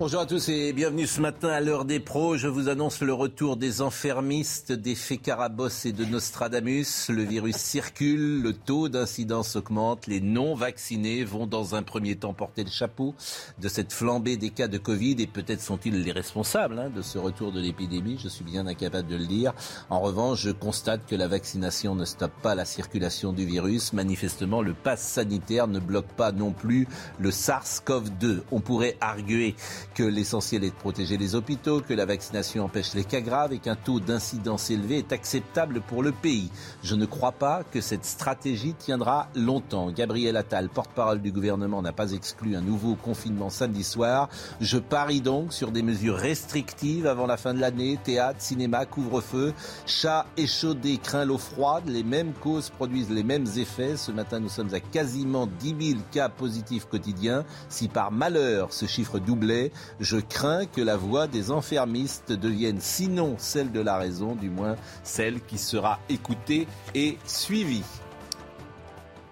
Bonjour à tous et bienvenue ce matin à l'heure des pros. Je vous annonce le retour des enfermistes, des Fécarabos et de Nostradamus. Le virus circule, le taux d'incidence augmente, les non-vaccinés vont dans un premier temps porter le chapeau de cette flambée des cas de Covid et peut-être sont-ils les responsables hein, de ce retour de l'épidémie. Je suis bien incapable de le dire. En revanche, je constate que la vaccination ne stoppe pas la circulation du virus. Manifestement, le pass sanitaire ne bloque pas non plus le SARS-CoV-2. On pourrait arguer que l'essentiel est de protéger les hôpitaux, que la vaccination empêche les cas graves et qu'un taux d'incidence élevé est acceptable pour le pays. Je ne crois pas que cette stratégie tiendra longtemps. Gabriel Attal, porte-parole du gouvernement, n'a pas exclu un nouveau confinement samedi soir. Je parie donc sur des mesures restrictives avant la fin de l'année. Théâtre, cinéma, couvre-feu, chat échaudé craint l'eau froide. Les mêmes causes produisent les mêmes effets. Ce matin, nous sommes à quasiment 10 000 cas positifs quotidiens. Si par malheur ce chiffre doublait, je crains que la voix des enfermistes devienne sinon celle de la raison, du moins celle qui sera écoutée et suivie.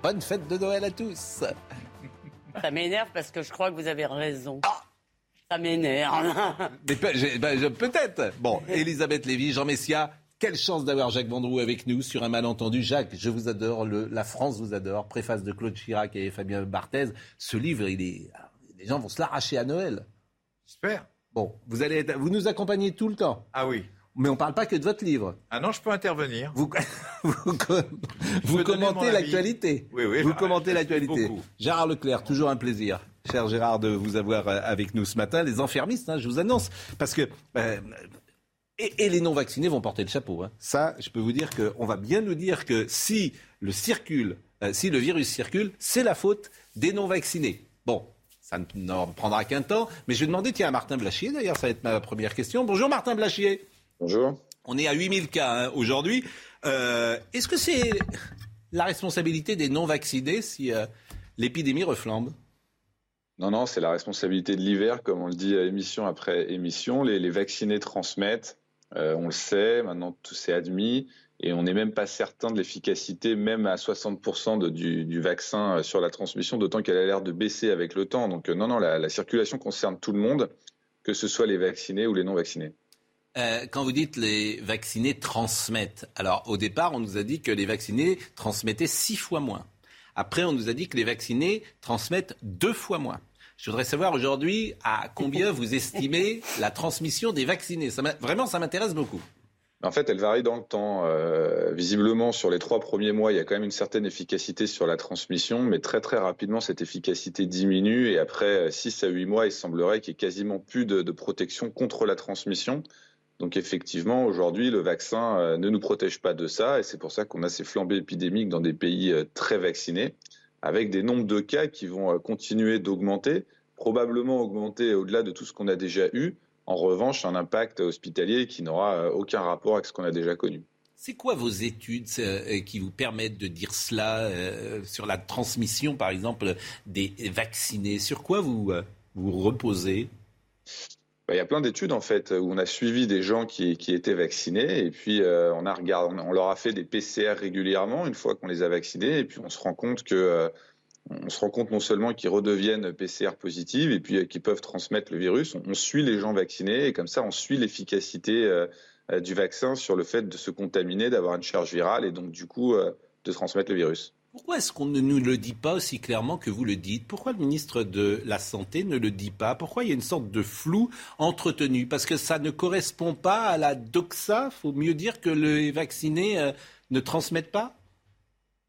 Bonne fête de Noël à tous. Ça m'énerve parce que je crois que vous avez raison. Ça m'énerve. Pe- ben, peut-être. Bon, Elisabeth Lévy, Jean Messia. Quelle chance d'avoir Jacques Vendroux avec nous sur un malentendu. Jacques, je vous adore, le, la France vous adore. Préface de Claude Chirac et Fabien Barthez. Ce livre, il est, les gens vont se l'arracher à Noël. J'espère. Bon, vous allez, être- vous nous accompagnez tout le temps. Ah oui. Mais on parle pas que de votre livre. Ah non, je peux intervenir. Vous, commentez l'actualité. Oui, oui, Vous bah, commentez l'actualité. Gérard Leclerc, toujours un plaisir. Cher Gérard, de vous avoir euh, avec nous ce matin. Les enfermistes, hein, je vous annonce. Parce que. euh, et, et les non-vaccinés vont porter le chapeau. hein. Ça, je peux vous dire qu'on va bien nous dire que si le, circule, euh, si le virus circule, c'est la faute des non-vaccinés. Bon, ça ne n'en prendra qu'un temps. Mais je vais demander, tiens, à Martin Blachier, d'ailleurs, ça va être ma première question. Bonjour Martin Blachier. Bonjour. On est à 8000 cas hein, aujourd'hui. Euh, Est-ce que c'est la responsabilité des non-vaccinés si euh, l'épidémie reflambe? Non, non, c'est la responsabilité de l'hiver, comme on le dit émission après émission. Les, les vaccinés transmettent, euh, on le sait, maintenant tout s'est admis, et on n'est même pas certain de l'efficacité, même à 60% de- du, vaccin euh, sur la transmission, d'autant qu'elle a l'air de baisser avec le temps. Donc euh, non, non, la, la circulation concerne tout le monde, que ce soit les vaccinés ou les non-vaccinés. Euh, Quand vous dites les vaccinés transmettent, alors au départ on nous a dit que les vaccinés transmettaient six fois moins. Après on nous a dit que les vaccinés transmettent deux fois moins. Je voudrais savoir aujourd'hui à combien vous estimez la transmission des vaccinés. Vraiment, ça m'intéresse beaucoup. En fait, elle varie dans le temps. Euh, visiblement, sur les trois premiers mois, il y a quand même une certaine efficacité sur la transmission, mais très très rapidement, cette efficacité diminue et après 6 à 8 mois, il semblerait qu'il n'y ait quasiment plus de, de protection contre la transmission. Donc effectivement, aujourd'hui, le vaccin euh, ne nous protège pas de ça et c'est pour ça qu'on a ces flambées épidémiques dans des pays euh, très vaccinés, avec des nombres de cas qui vont euh, continuer d'augmenter, probablement augmenter au-delà de tout ce qu'on a déjà eu. En revanche, un impact hospitalier qui n'aura euh, aucun rapport avec ce qu'on a déjà connu. C'est quoi vos études euh, qui vous permettent de dire cela euh, sur la transmission, par exemple, des vaccinés? Sur quoi vous euh, vous reposez? Bah, Il y a plein d'études en fait où on a suivi des gens qui, qui étaient vaccinés et puis euh, on a regardé, on leur a fait des PCR régulièrement une fois qu'on les a vaccinés et puis on se rend compte que on se rend compte non seulement qu'ils redeviennent PCR positifs et puis euh, qu'ils peuvent transmettre le virus. On, suit les gens vaccinés et comme ça on suit l'efficacité euh, euh, du vaccin sur le fait de se contaminer, d'avoir une charge virale et donc du coup de transmettre le virus. Pourquoi est-ce qu'on ne nous le dit pas aussi clairement que vous le dites? Pourquoi le ministre de la Santé ne le dit pas? Pourquoi il y a une sorte de flou entretenu? Parce que ça ne correspond pas à la doxa? Faut mieux dire que les vaccinés ne transmettent pas?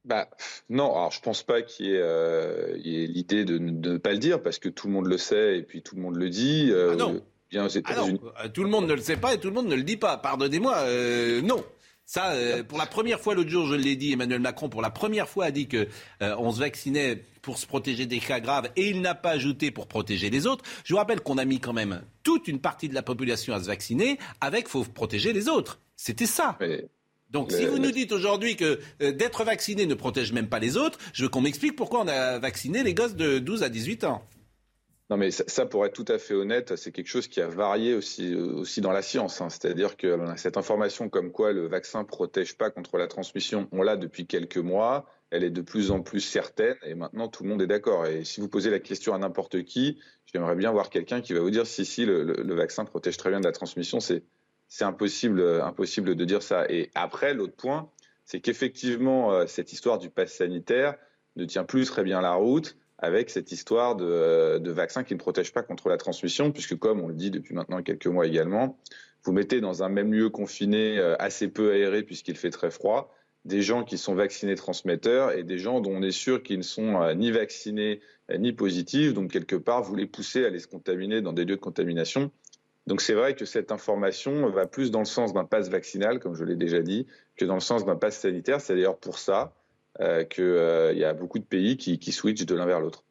Bah non, alors je pense pas qu'il y ait, euh, ait l'idée de, ne- de ne pas le dire parce que tout le monde le sait et puis tout le monde le dit. euh, Ah non. Bien aux Ah non, euh, tout le monde ne le sait pas et tout le monde ne le dit pas. Pardonnez-moi, euh, non. Ça, pour la première fois l'autre jour, je l'ai dit, Emmanuel Macron, pour la première fois, a dit que on se vaccinait pour se protéger des cas graves et il n'a pas ajouté pour protéger les autres. Je vous rappelle qu'on a mis quand même toute une partie de la population à se vacciner avec faut protéger les autres. C'était ça. Mais Donc si vous nous dites aujourd'hui que euh, d'être vacciné ne protège même pas les autres, je veux qu'on m'explique pourquoi on a vacciné les gosses de 12 à 18 ans. Non, mais ça, ça, pour être tout à fait honnête, c'est quelque chose qui a varié aussi, euh, aussi dans la science. hein. C'est-à-dire que euh, cette information comme quoi le vaccin protège pas contre la transmission, on l'a depuis quelques mois. Elle est de plus en plus certaine et maintenant tout le monde est d'accord. Et si vous posez la question à n'importe qui, j'aimerais bien voir quelqu'un qui va vous dire si, si, le, le- le vaccin protège très bien de la transmission. C'est, c'est impossible, euh, impossible de dire ça. Et après, l'autre point, c'est qu'effectivement, euh, cette histoire du pass sanitaire ne tient plus très bien la route avec cette histoire de, euh, de vaccin qui ne protège pas contre la transmission, puisque comme on le dit depuis maintenant quelques mois également, vous mettez dans un même lieu confiné assez peu aéré puisqu'il fait très froid, des gens qui sont vaccinés transmetteurs et des gens dont on est sûr qu'ils ne sont ni vaccinés ni positifs, donc quelque part vous les poussez à aller se contaminer dans des lieux de contamination. Donc c'est vrai que cette information va plus dans le sens d'un pass vaccinal, comme je l'ai déjà dit, que dans le sens d'un pass sanitaire. C'est d'ailleurs pour ça euh, qu'il y a beaucoup de pays qui, qui switchent de l'un vers l'autre.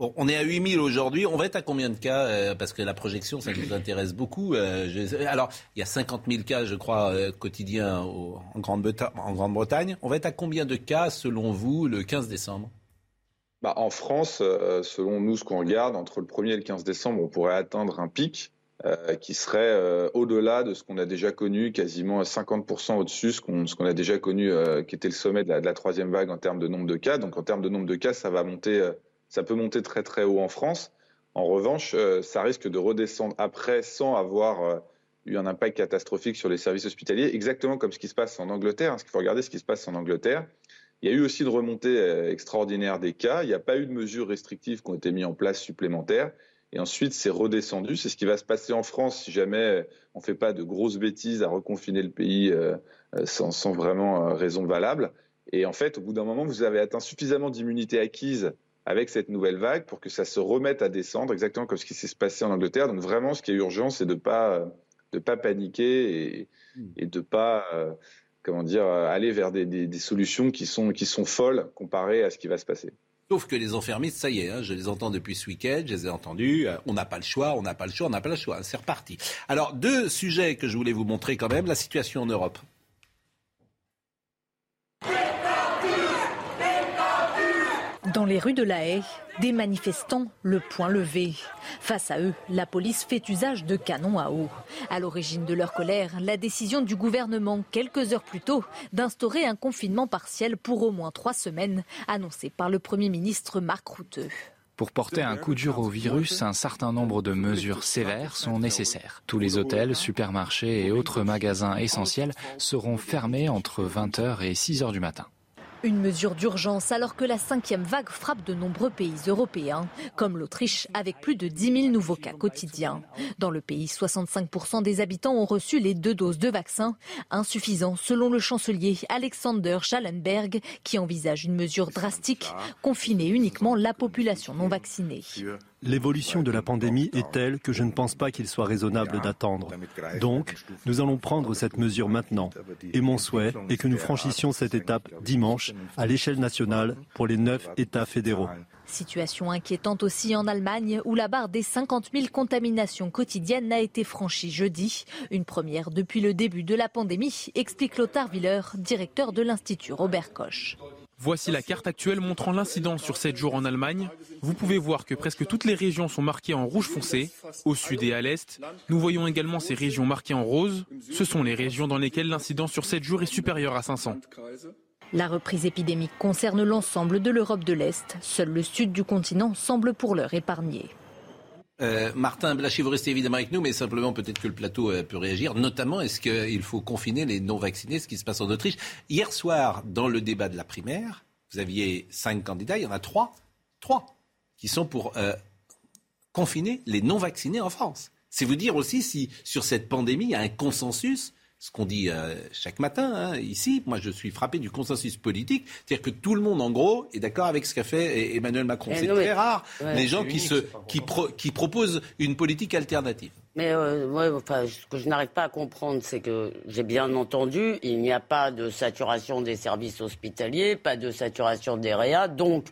Bon, on est à 8000 aujourd'hui. On va être à combien de cas euh, Parce que la projection, ça nous intéresse beaucoup. Euh, je- Alors, il y a 50 000 cas, je crois, euh, quotidiens au- en Grande-Breta- en Grande-Bretagne. On va être à combien de cas, selon vous, le 15 décembre? Bah, en France, euh, selon nous, ce qu'on regarde, entre le 1er et le 15 décembre, on pourrait atteindre un pic euh, qui serait euh, au-delà de ce qu'on a déjà connu, quasiment à 50% au-dessus, ce qu'on ce a déjà connu, euh, qui était le sommet de la, troisième vague en termes de nombre de cas. Donc en termes de nombre de cas, ça va monter, ça peut monter très très haut en France. En revanche, ça risque de redescendre après sans avoir eu un impact catastrophique sur les services hospitaliers, exactement comme ce qui se passe en Angleterre. Parce qu'il faut regarder ce qui se passe en Angleterre. Il y a eu aussi une remontée extraordinaire des cas. Il n'y a pas eu de mesures restrictives qui ont été mises en place supplémentaires. Et ensuite, c'est redescendu. C'est ce qui va se passer en France si jamais euh, on ne fait pas de grosses bêtises à reconfiner le pays euh, euh, sans, sans vraiment raison valable. Et en fait, au bout d'un moment, vous avez atteint suffisamment d'immunité acquise avec cette nouvelle vague pour que ça se remette à descendre, exactement comme ce qui s'est passé en Angleterre. Donc vraiment, ce qui est urgent, c'est de pas de pas paniquer et, et de pas euh, comment dire aller vers des, des, des solutions qui sont qui sont folles comparées à ce qui va se passer. Sauf que les enfermistes, ça y est, hein, je les entends depuis ce week-end, je les ai entendus. euh, on n'a pas le choix, on n'a pas le choix, on n'a pas le choix. C'est reparti. Alors, deux sujets que je voulais vous montrer quand même. La situation en Europe. Dans les rues de La Haye, des manifestants le poing levé. Face à eux, la police fait usage de canons à eau. À l'origine de leur colère, la décision du gouvernement, quelques heures plus tôt, d'instaurer un confinement partiel pour au moins trois semaines, annoncé par le Premier ministre Marc Rutte. Pour porter un coup dur au virus, un certain nombre de mesures sévères sont nécessaires. Tous les hôtels, supermarchés et autres magasins essentiels seront fermés entre 20h et 6h du matin. Une mesure d'urgence alors que la cinquième vague frappe de nombreux pays européens, comme l'Autriche, avec plus de 10 000 nouveaux cas quotidiens. Dans le pays, 65% des habitants ont reçu les deux doses de vaccin, insuffisant selon le chancelier Alexander Schallenberg, qui envisage une mesure drastique, confiner uniquement la population non vaccinée. L'évolution de la pandémie est telle que je ne pense pas qu'il soit raisonnable d'attendre. Donc, nous allons prendre cette mesure maintenant. Et mon souhait est que nous franchissions cette étape dimanche à l'échelle nationale pour les neuf États fédéraux. Situation inquiétante aussi en Allemagne, où la barre des 50 000 contaminations quotidiennes a été franchie jeudi. Une première depuis le début de la pandémie, explique Lothar Wieler, directeur de l'Institut Robert Koch. Voici la carte actuelle montrant l'incidence sur 7 jours en Allemagne. Vous pouvez voir que presque toutes les régions sont marquées en rouge foncé, au sud et à l'est. Nous voyons également ces régions marquées en rose. Ce sont les régions dans lesquelles l'incidence sur 7 jours est supérieure à 500. La reprise épidémique concerne l'ensemble de l'Europe de l'Est. Seul le sud du continent semble pour l'heure épargné. Euh, Martin Blachier, vous restez évidemment avec nous, mais simplement peut-être que le plateau euh, peut réagir. Notamment, est-ce qu'il faut confiner les non-vaccinés, ce qui se passe en Autriche? Hier soir, dans le débat de la primaire, vous aviez cinq candidats, il y en a trois, qui sont pour euh, confiner les non-vaccinés en France. C'est vous dire aussi si sur cette pandémie, il y a un consensus ce qu'on dit euh, chaque matin hein, ici. Moi, je suis frappé du consensus politique, c'est-à-dire que tout le monde, en gros, est d'accord avec ce qu'a fait E- Emmanuel Macron. Eh C'est très rare Ouais. les gens qui unique, se ça, qui, pro- qui proposent une politique alternative. Mais euh, ouais, enfin, ce que je n'arrive pas à comprendre, c'est que j'ai bien entendu, il n'y a pas de saturation des services hospitaliers, pas de saturation des réas, donc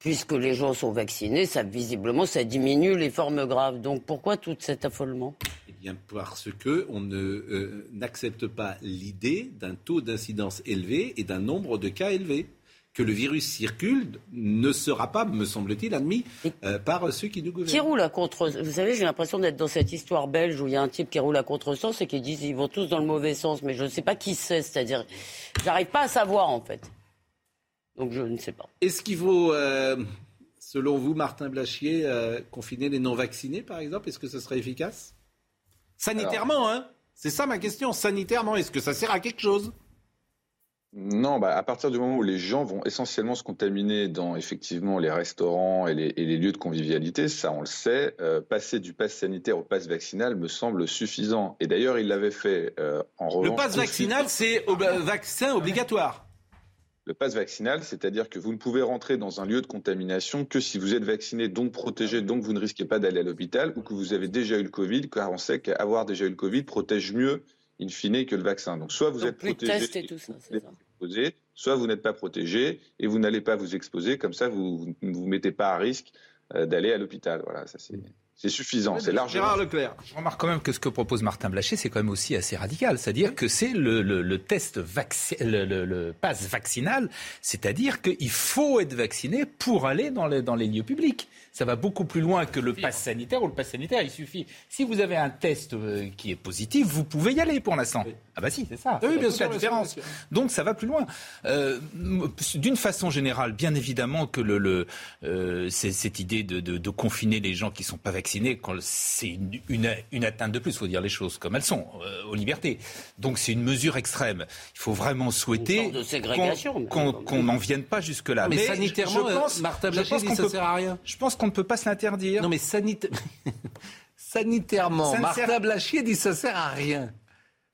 puisque les gens sont vaccinés, ça visiblement ça diminue les formes graves. Donc pourquoi tout cet affolement? Bien parce que on ne euh, n'accepte pas l'idée d'un taux d'incidence élevé et d'un nombre de cas élevé. Que le virus circule ne sera pas, me semble-t-il, admis euh, par ceux qui nous gouvernent. Qui roule à contre Vous savez, j'ai l'impression d'être dans cette histoire belge où il y a un type qui roule à contresens et qui disent ils vont tous dans le mauvais sens, mais je ne sais pas qui c'est. C'est-à-dire, j'arrive pas à savoir en fait. Donc je ne sais pas. Est-ce qu'il faut, euh, selon vous, Martin Blachier, euh, confiner les non-vaccinés, par exemple? Est-ce que ce serait efficace? Sanitairement, hein C'est ça ma question. Sanitairement, est-ce que ça sert à quelque chose? Non, bah, à partir du moment où les gens vont essentiellement se contaminer dans effectivement les restaurants et les, et les lieux de convivialité, ça on le sait, euh, passer du pass sanitaire au pass vaccinal me semble suffisant. Et d'ailleurs, il l'avait fait euh, en revanche. Le pass vaccinal, c'est ob- vaccin obligatoire. Le pass vaccinal, c'est-à-dire que vous ne pouvez rentrer dans un lieu de contamination que si vous êtes vacciné, donc protégé, donc vous ne risquez pas d'aller à l'hôpital, ou que vous avez déjà eu le Covid, car on sait qu'avoir déjà eu le Covid protège mieux, in fine, que le vaccin. Donc soit vous Donc, êtes protégé, tests et tout ça, vous c'est êtes ça. exposé, soit vous n'êtes pas protégé et vous n'allez pas vous exposer, comme ça vous ne vous mettez pas à risque euh, d'aller à l'hôpital. Voilà, ça c'est c'est suffisant, c'est largement. Gérard Leclerc. Je remarque quand même que ce que propose Martin Blachier, c'est quand même aussi assez radical. C'est-à-dire que c'est le, le- le test vacci- le, le- le pass vaccinal, c'est-à-dire qu'il faut être vacciné pour aller dans les, dans les lieux publics. Ça va beaucoup plus loin que le pass sanitaire ou le pass sanitaire. Il suffit, si vous avez un test euh, qui est positif, vous pouvez y aller pour l'instant. Ah bah si, c'est ça. Oui, C'est bien sûr, la différence. bien sûr. Donc ça va plus loin. Euh, D'une façon générale, bien évidemment que le, le, euh, cette idée de, de- de confiner les gens qui sont pas vaccinés, quand c'est une, une, une atteinte de plus, il faut dire les choses comme elles sont, euh, aux libertés. Donc c'est une mesure extrême. Il faut vraiment souhaiter sorte de ségrégation, qu'on- même. qu'on n'en vienne pas jusque-là. Mais sanitairement, Martin je pense dit qu'on ça peut- sert à rien. Je pense qu'on ne peut pas se l'interdire. Non, mais sanita- sanitairement, Ça ne Martin sert- Blachier dit ça sert à rien.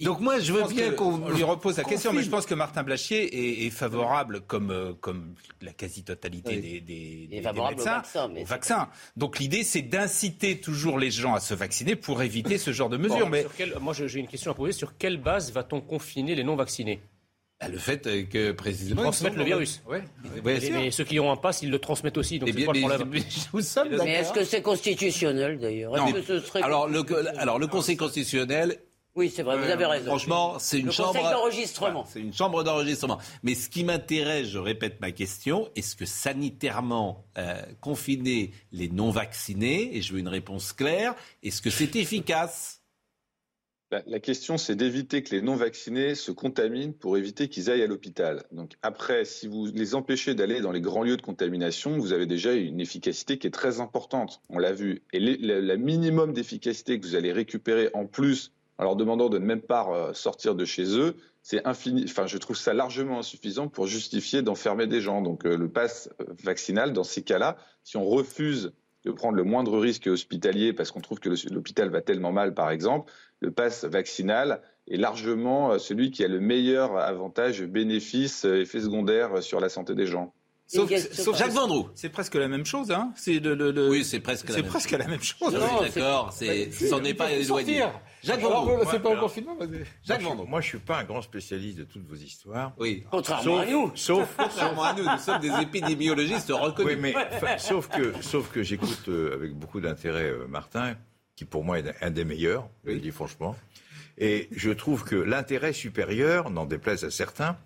Donc moi, je veux bien qu'on on lui repose la question, mais je pense que Martin Blachier est, est favorable, comme, euh, comme la quasi-totalité Oui. des, des, des- est favorable des médecins, au vaccin. Donc l'idée, c'est d'inciter toujours les gens à se vacciner pour éviter ce genre de mesures. Bon, mais moi, j'ai une question à poser. Sur quelle base va-t-on confiner les non-vaccinés? Ah, Le fait euh, que précisément... Ils transmettent ils le virus. Ouais, sûr. et ceux qui ont un pass, ils le transmettent aussi. Donc Eh c'est quoi le mais- problème mais Mais est-ce que c'est constitutionnel d'ailleurs ce serait Alors le, alors, le Conseil constitutionnel, Oui, c'est vrai, vous avez raison. franchement, c'est une chambre... d'enregistrement. C'est une chambre d'enregistrement. Mais ce qui m'intéresse, je répète ma question, est-ce que sanitairement, euh, confiner les non-vaccinés, et je veux une réponse claire, est-ce que c'est efficace? La, la question, c'est d'éviter que les non-vaccinés se contaminent pour éviter qu'ils aillent à l'hôpital. Donc après, si vous les empêchez d'aller dans les grands lieux de contamination, vous avez déjà une efficacité qui est très importante. On l'a vu. Et la, minimum d'efficacité que vous allez récupérer en plus, en leur demandant de ne même pas euh, sortir de chez eux, c'est infini. Enfin, je trouve ça largement insuffisant pour justifier d'enfermer des gens. Donc euh, le pass euh, vaccinal, dans ces cas-là, si on refuse de prendre le moindre risque hospitalier parce qu'on trouve que l'hôpital va tellement mal, par exemple, le pass vaccinal est largement euh, celui qui a le meilleur avantage, bénéfice, euh, effet secondaire euh, sur la santé des gens. sauf, Jacques sauf- Jacques Vendroux. c'est presque la même chose. Hein. C'est le, le- le- Oui, c'est presque la c'est même presque chose. la même chose. Non, d'accord, c'est, c'en est pas éloigné. Jacques Vendroux. C'est pas un confinement. vas-y. Jacques Vendroux. je, moi, je suis pas un grand spécialiste de toutes vos histoires. Oui. Contrairement Sauf, à nous. sauf, Contrairement à nous, nous sommes des épidémiologistes reconnus. oui, mais sauf que, sauf que j'écoute euh, avec beaucoup d'intérêt euh, Martin, qui pour moi est un des meilleurs, je le dis franchement. Et je trouve que l'intérêt supérieur, n'en déplaise à certains,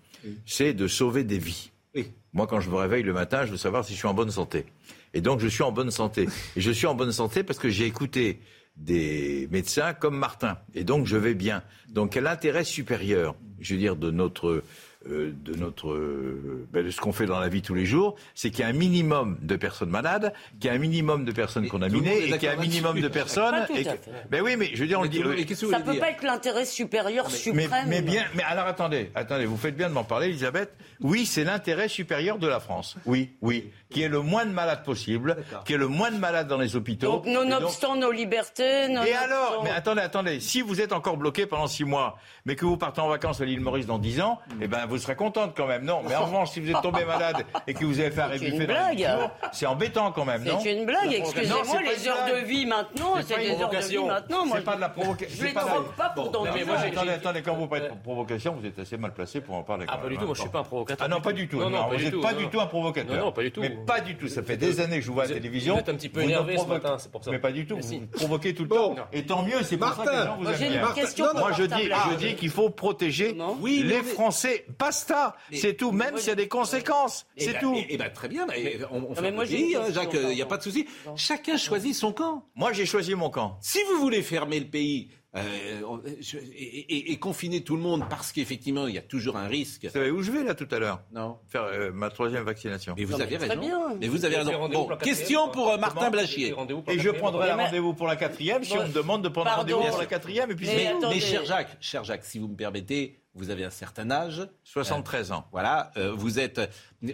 c'est de sauver des vies. Oui. Moi, quand je me réveille le matin, je veux savoir si je suis en bonne santé. Et donc, je suis en bonne santé. Et je suis en bonne santé parce que j'ai écouté des médecins comme Martin. Et donc, je vais bien. Donc, l'intérêt supérieur, je veux dire, de notre, euh, de notre, euh, ben, de ce qu'on fait dans la vie tous les jours, c'est qu'il y a un minimum de personnes malades, qu'il y a un minimum de personnes monde contaminées, et qu'il y a un minimum de personnes. Pas tout et que-. Ben oui, mais je veux dire, on Mais le dit. tout- euh, mais Ça peut dire pas être l'intérêt supérieur mais, suprême. mais bien, mais alors attendez, attendez, vous faites bien de m'en parler, Elisabeth. Oui, c'est l'intérêt supérieur de la France. Oui, oui, qui est le moins de malades possible, qui est le moins de malades dans les hôpitaux. Donc, Et donc- nonobstant nos libertés, et nonobstant- alors Mais attendez, attendez. Si vous êtes encore bloqué pendant six mois, mais que vous partez en vacances à l'île Maurice dans dix ans, eh ben vous serez contente quand même, non? Mais en revanche, si vous êtes tombé malade et que vous avez fait un jours, c'est embêtant quand même, non? C'est une blague, excusez-moi, les heures de vie maintenant, C'est des heures de vie maintenant. Moi, C'est pas de la provocation. Je les troque pas pour j'ai- attendez, attendez, quand vous parlez de provocation, vous êtes assez mal placé pour en parler. Ah, pas du tout, moi je suis pas un provocateur. Ah non, pas du tout. Non, non, Non, pas vous du n'êtes tout. pas du tout un provocateur. Non, pas du tout. Mais pas du tout. Ça fait des années que je vous vois à la télévision. vous êtes un petit peu ne énervé ce matin, c'est pour ça. Mais pas du tout. Vous provoquez tout le temps. Et tant mieux, c'est pour ça que les gens vous aiment bien. Moi, je Martin dis, Blachier. je dis qu'il faut protéger les Français. Basta. C'est tout. Même s'il y a des conséquences. Eh C'est ben, tout. eh- eh ben, très bien, mais on, on fait moi, pays, hein, Jacques, il n'y a pardon. pas de souci. Chacun choisit son camp. Moi, j'ai choisi mon camp. Si vous voulez fermer le pays euh, je- et, et- et confiner tout le monde parce qu'effectivement, il y a toujours un risque. Vous savez où je vais là tout à l'heure? Non. Faire euh, ma troisième vaccination. Mais vous Non, avez mais très raison. bien. Mais vous avez raison. Bon, la question pour euh, Martin Blachier. La Et je prendrai Mais- rendez-vous pour la quatrième si on me demande de prendre rendez-vous pour la quatrième. Et puis Mais cher Jacques, cher Jacques, si vous me permettez, vous avez un certain âge. 73 ans. Voilà, euh, vous êtes. euh,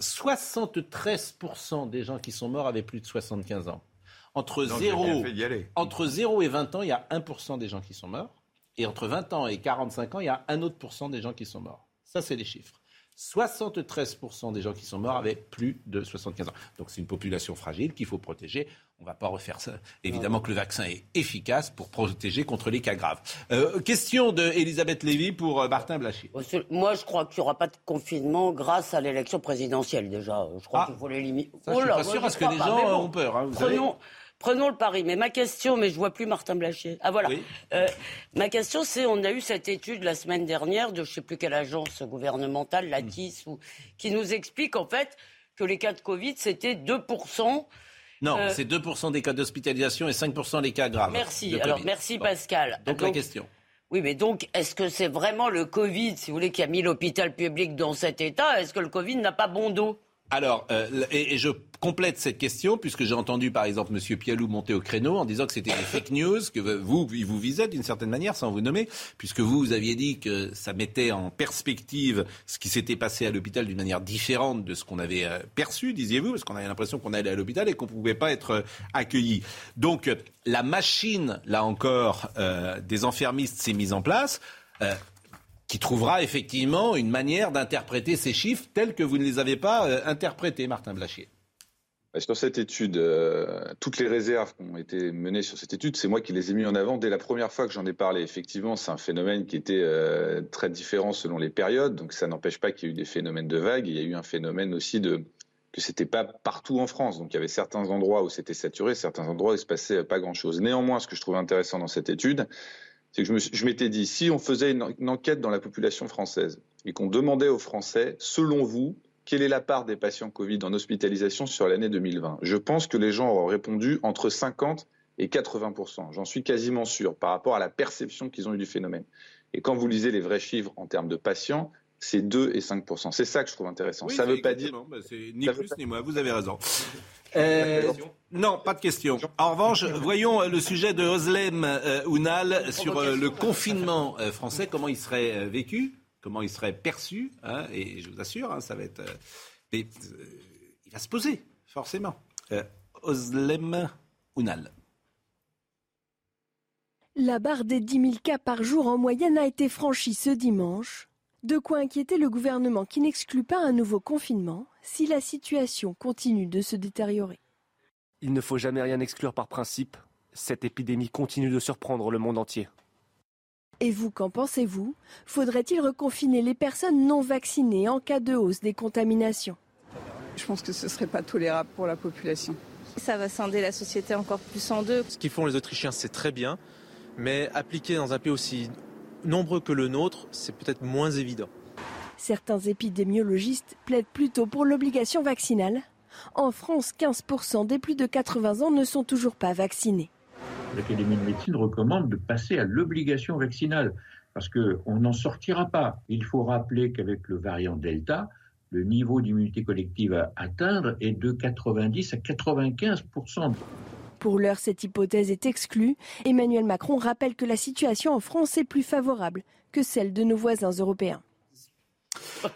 73% des gens qui sont morts avaient plus de 75 ans. Entre bien 0, fait d'y aller. entre 0 et 20 ans, il y a 1% des gens qui sont morts. Et entre 20 ans et 45 ans, il y a un autre pourcent des gens qui sont morts. Ça, c'est les chiffres. 73% des gens qui sont morts avaient plus de 75 ans. Donc c'est une population fragile qu'il faut protéger. On ne va pas refaire ça. Évidemment que le vaccin est efficace pour protéger contre les cas graves. Euh, question de Elisabeth Lévy pour euh, Martin Blachier. Moi, je crois qu'il n'y aura pas de confinement grâce à l'élection présidentielle, déjà. Je crois Ah. qu'il faut les limiter. Ça, je suis pas sûr parce que les gens, euh, ont peur, hein, vous savez. Prenons, le pari. Mais ma question, mais je vois plus Martin Blachier. Ah voilà. Oui. Euh, ma question, c'est, on a eu cette étude la semaine dernière de je sais plus quelle agence gouvernementale, la TIS, ou, qui nous explique en fait que les cas de Covid, c'était 2%. Non, Euh, c'est 2% des cas d'hospitalisation et 5% des cas graves. Merci. Alors, merci. Pascal. Donc, la question. Oui, mais donc, est-ce que c'est vraiment le Covid, si vous voulez, qui a mis l'hôpital public dans cet état? Est-ce que le Covid n'a pas bon dos? Alors, euh, et, je complète cette question, puisque j'ai entendu par exemple M. Pialou monter au créneau en disant que c'était des fake news, que vous, il vous visait d'une certaine manière, sans vous nommer, puisque vous, aviez dit que ça mettait en perspective ce qui s'était passé à l'hôpital d'une manière différente de ce qu'on avait euh, perçu, disiez-vous, parce qu'on avait l'impression qu'on allait à l'hôpital et qu'on ne pouvait pas être euh, accueilli. Donc, la machine, là encore, des enfermistes s'est mise en place. Qui trouvera effectivement une manière d'interpréter ces chiffres tels que vous ne les avez pas euh, interprétés, Martin Blachier. Sur cette étude, euh, toutes les réserves qui ont été menées sur cette étude, c'est moi qui les ai mis en avant dès la première fois que j'en ai parlé. Effectivement, c'est un phénomène qui était euh, très différent selon les périodes, donc ça n'empêche pas qu'il y ait eu des phénomènes de vagues. Il y a eu un phénomène aussi de que c'était pas partout en France. Donc il y avait certains endroits où c'était saturé, certains endroits où il se passait pas grand-chose. Néanmoins, ce que je trouve intéressant dans cette étude, c'est que je m'étais dit, si on faisait une, enquête dans la population française et qu'on demandait aux Français, selon vous, quelle est la part des patients Covid en hospitalisation sur l'année 2020 Je pense que les gens auraient répondu entre 50 et 80% J'en suis quasiment sûr par rapport à la perception qu'ils ont eu du phénomène. Et quand vous lisez les vrais chiffres en termes de patients, c'est 2 et 5% C'est ça que je trouve intéressant. ça ne veut pas dire. Bah, c'est ni Ça plus ni moins, vous avez raison. Euh, non, pas de question. En revanche, voyons le sujet de Oslem euh, Ounal sur euh, le confinement euh, français, comment il serait euh, vécu, comment il serait perçu, hein, et je vous assure, hein, ça va être... euh, mais, euh, il va se poser, forcément. Euh, Oslem Ounal. La barre des 10 000 cas par jour en moyenne a été franchie ce dimanche. De quoi inquiéter le gouvernement qui n'exclut pas un nouveau confinement si la situation continue de se détériorer. Il ne faut jamais rien exclure par principe. Cette épidémie continue de surprendre le monde entier. Et vous, qu'en pensez-vous? Faudrait-il reconfiner les personnes non vaccinées en cas de hausse des contaminations? Je pense que ce ne serait pas tolérable pour la population. Ça va scinder la société encore plus en deux. Ce qu'ils font les Autrichiens, c'est très bien, mais appliqué dans un pays aussi nombreux que le nôtre, c'est peut-être moins évident. Certains épidémiologistes plaident plutôt pour l'obligation vaccinale. En France, 15% des plus de 80 ans ne sont toujours pas vaccinés. L'Académie de médecine recommande de passer à l'obligation vaccinale parce qu'on n'en sortira pas. Il faut rappeler qu'avec le variant Delta, le niveau d'immunité collective à atteindre est de 90 à 95 Pour l'heure, cette hypothèse est exclue. Emmanuel Macron rappelle que la situation en France est plus favorable que celle de nos voisins européens.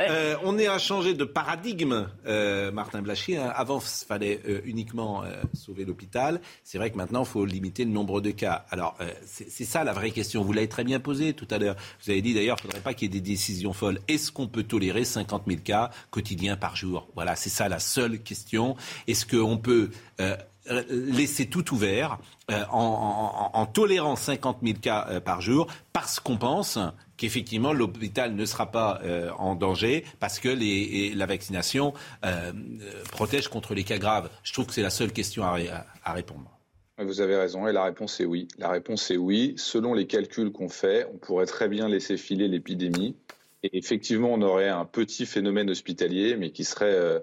Euh, on est à changer de paradigme, euh, Martin Blachier. Hein. Avant, il fallait euh, uniquement sauver l'hôpital. C'est vrai que maintenant, il faut limiter le nombre de cas. Alors, c'est ça la vraie question. Vous l'avez très bien posée tout à l'heure. Vous avez dit d'ailleurs qu'il ne faudrait pas qu'il y ait des décisions folles. Est-ce qu'on peut tolérer 50 000 cas quotidiens par jour? Voilà, c'est ça la seule question. Est-ce qu'on peut laisser tout ouvert en, en, tolérant 50 000 cas par jour parce qu'on pense qu'effectivement l'hôpital ne sera pas euh, en danger parce que la vaccination euh, protège contre les cas graves. Je trouve que c'est la seule question à, à, répondre. Vous avez raison et la réponse est oui. La réponse est oui. Selon les calculs qu'on fait, on pourrait très bien laisser filer l'épidémie et effectivement on aurait un petit phénomène hospitalier mais qui serait euh,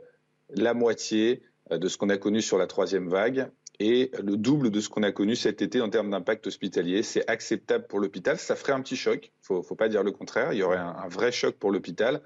la moitié de ce qu'on a connu sur la troisième vague et le double de ce qu'on a connu cet été en termes d'impact hospitalier. C'est acceptable pour l'hôpital. Ça ferait un petit choc. Il ne faut pas dire le contraire. Il y aurait un, vrai choc pour l'hôpital,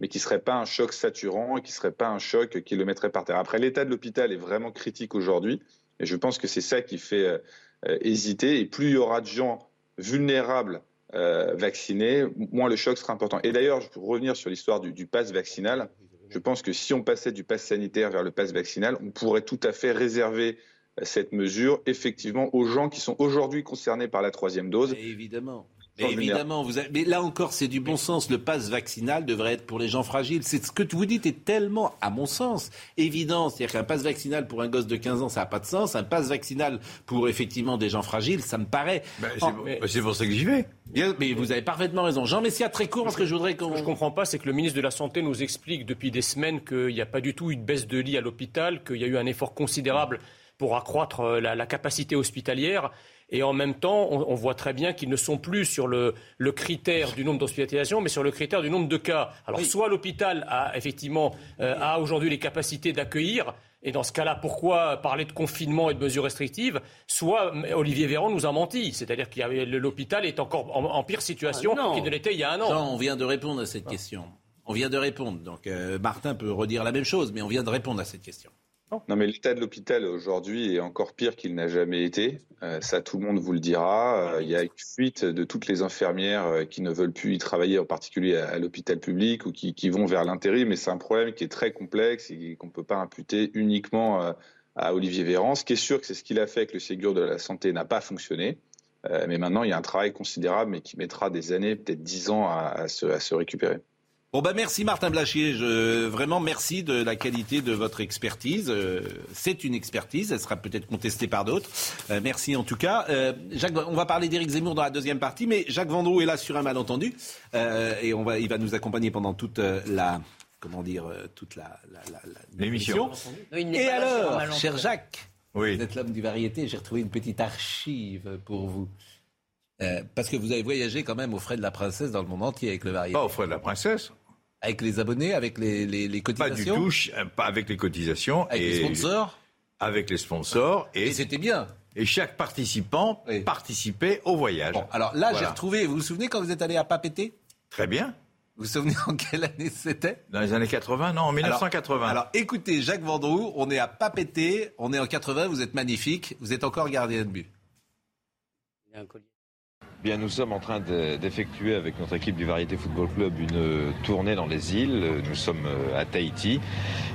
mais qui ne serait pas un choc saturant qui ne serait pas un choc qui le mettrait par terre. Après, l'état de l'hôpital est vraiment critique aujourd'hui. Et je pense que c'est ça qui fait euh, hésiter. Et plus il y aura de gens vulnérables euh, vaccinés, moins le choc sera important. Et d'ailleurs, pour revenir sur l'histoire du, du pass vaccinal, je pense que si on passait du pass sanitaire vers le pass vaccinal, on pourrait tout à fait réserver cette mesure effectivement aux gens qui sont aujourd'hui concernés par la troisième dose. Évidemment, vous mais là encore, c'est du bon sens. Le pass vaccinal devrait être pour les gens fragiles. C'est ce que vous dites est tellement, à mon sens, évident. C'est-à-dire qu'un pass vaccinal pour un gosse de 15 ans, ça n'a pas de sens. Un pass vaccinal pour effectivement des gens fragiles, ça me paraît. Ben, oh, ben, c'est pour ça que j'y vais. Bien, mais vous avez parfaitement raison. Jean Messia, très court, parce que je voudrais qu'on. Ce que je comprends pas, c'est que le ministre de la Santé nous explique depuis des semaines qu'il n'y a pas du tout eu de baisse de lit à l'hôpital, qu'il y a eu un effort considérable pour accroître euh, la, capacité hospitalière. Et en même temps, on, voit très bien qu'ils ne sont plus sur le, critère du nombre d'hospitalisations, mais sur le critère du nombre de cas. Alors, soit l'hôpital a effectivement euh, a aujourd'hui les capacités d'accueillir, et dans ce cas-là, pourquoi parler de confinement et de mesures restrictives? Soit Olivier Véran nous a menti, c'est-à-dire que l'hôpital est encore en, pire situation ah qu'il ne l'était il y a un an. on vient de répondre à cette question. On vient de répondre. Donc euh, Martin peut redire la même chose, mais on vient de répondre à cette question. Non, mais l'état de l'hôpital aujourd'hui est encore pire qu'il n'a jamais été. Euh, ça, tout le monde vous le dira. Euh, il y a une fuite de toutes les infirmières euh, qui ne veulent plus y travailler, en particulier à, l'hôpital public ou qui, qui vont vers l'intérim. Mais c'est un problème qui est très complexe et qu'on ne peut pas imputer uniquement à Olivier Véran. Ce qui est sûr, que c'est ce qu'il a fait que le Ségur de la santé n'a pas fonctionné. mais maintenant, il y a un travail considérable, mais qui mettra des années, peut-être dix ans, à se récupérer. Bon bah merci Martin Blachier, je, vraiment merci de la qualité de votre expertise. Euh, c'est une expertise, elle sera peut-être contestée par d'autres. Euh, merci en tout cas. Euh, Jacques, on va parler d'Éric Zemmour dans la deuxième partie, mais Jacques Vendroux est là sur un malentendu et on va, il va nous accompagner pendant toute la comment dire toute la, l'émission. Et alors, cher Jacques, vous êtes l'homme du variété, j'ai retrouvé une petite archive pour vous. Parce que vous avez voyagé quand même aux frais de la princesse dans le monde entier avec le variété. Pas aux frais de la princesse. Avec les abonnés, avec les, les, cotisations Pas du tout, pas avec les cotisations. Avec les sponsors Avec les sponsors. Et, c'était bien. Et chaque participant participait au voyage. alors là, j'ai retrouvé, vous vous souvenez quand vous êtes allé à Papété Très bien. Vous vous souvenez en quelle année c'était? Dans les années 80, non, en 1980. Alors, écoutez, Jacques Vendroux, on est à Papété, on est en 80, vous êtes magnifique, vous êtes encore gardien de but. Il y a un collier nous sommes en train d'effectuer avec notre équipe du Variété Football Club une tournée dans les îles. Nous sommes euh, à Tahiti.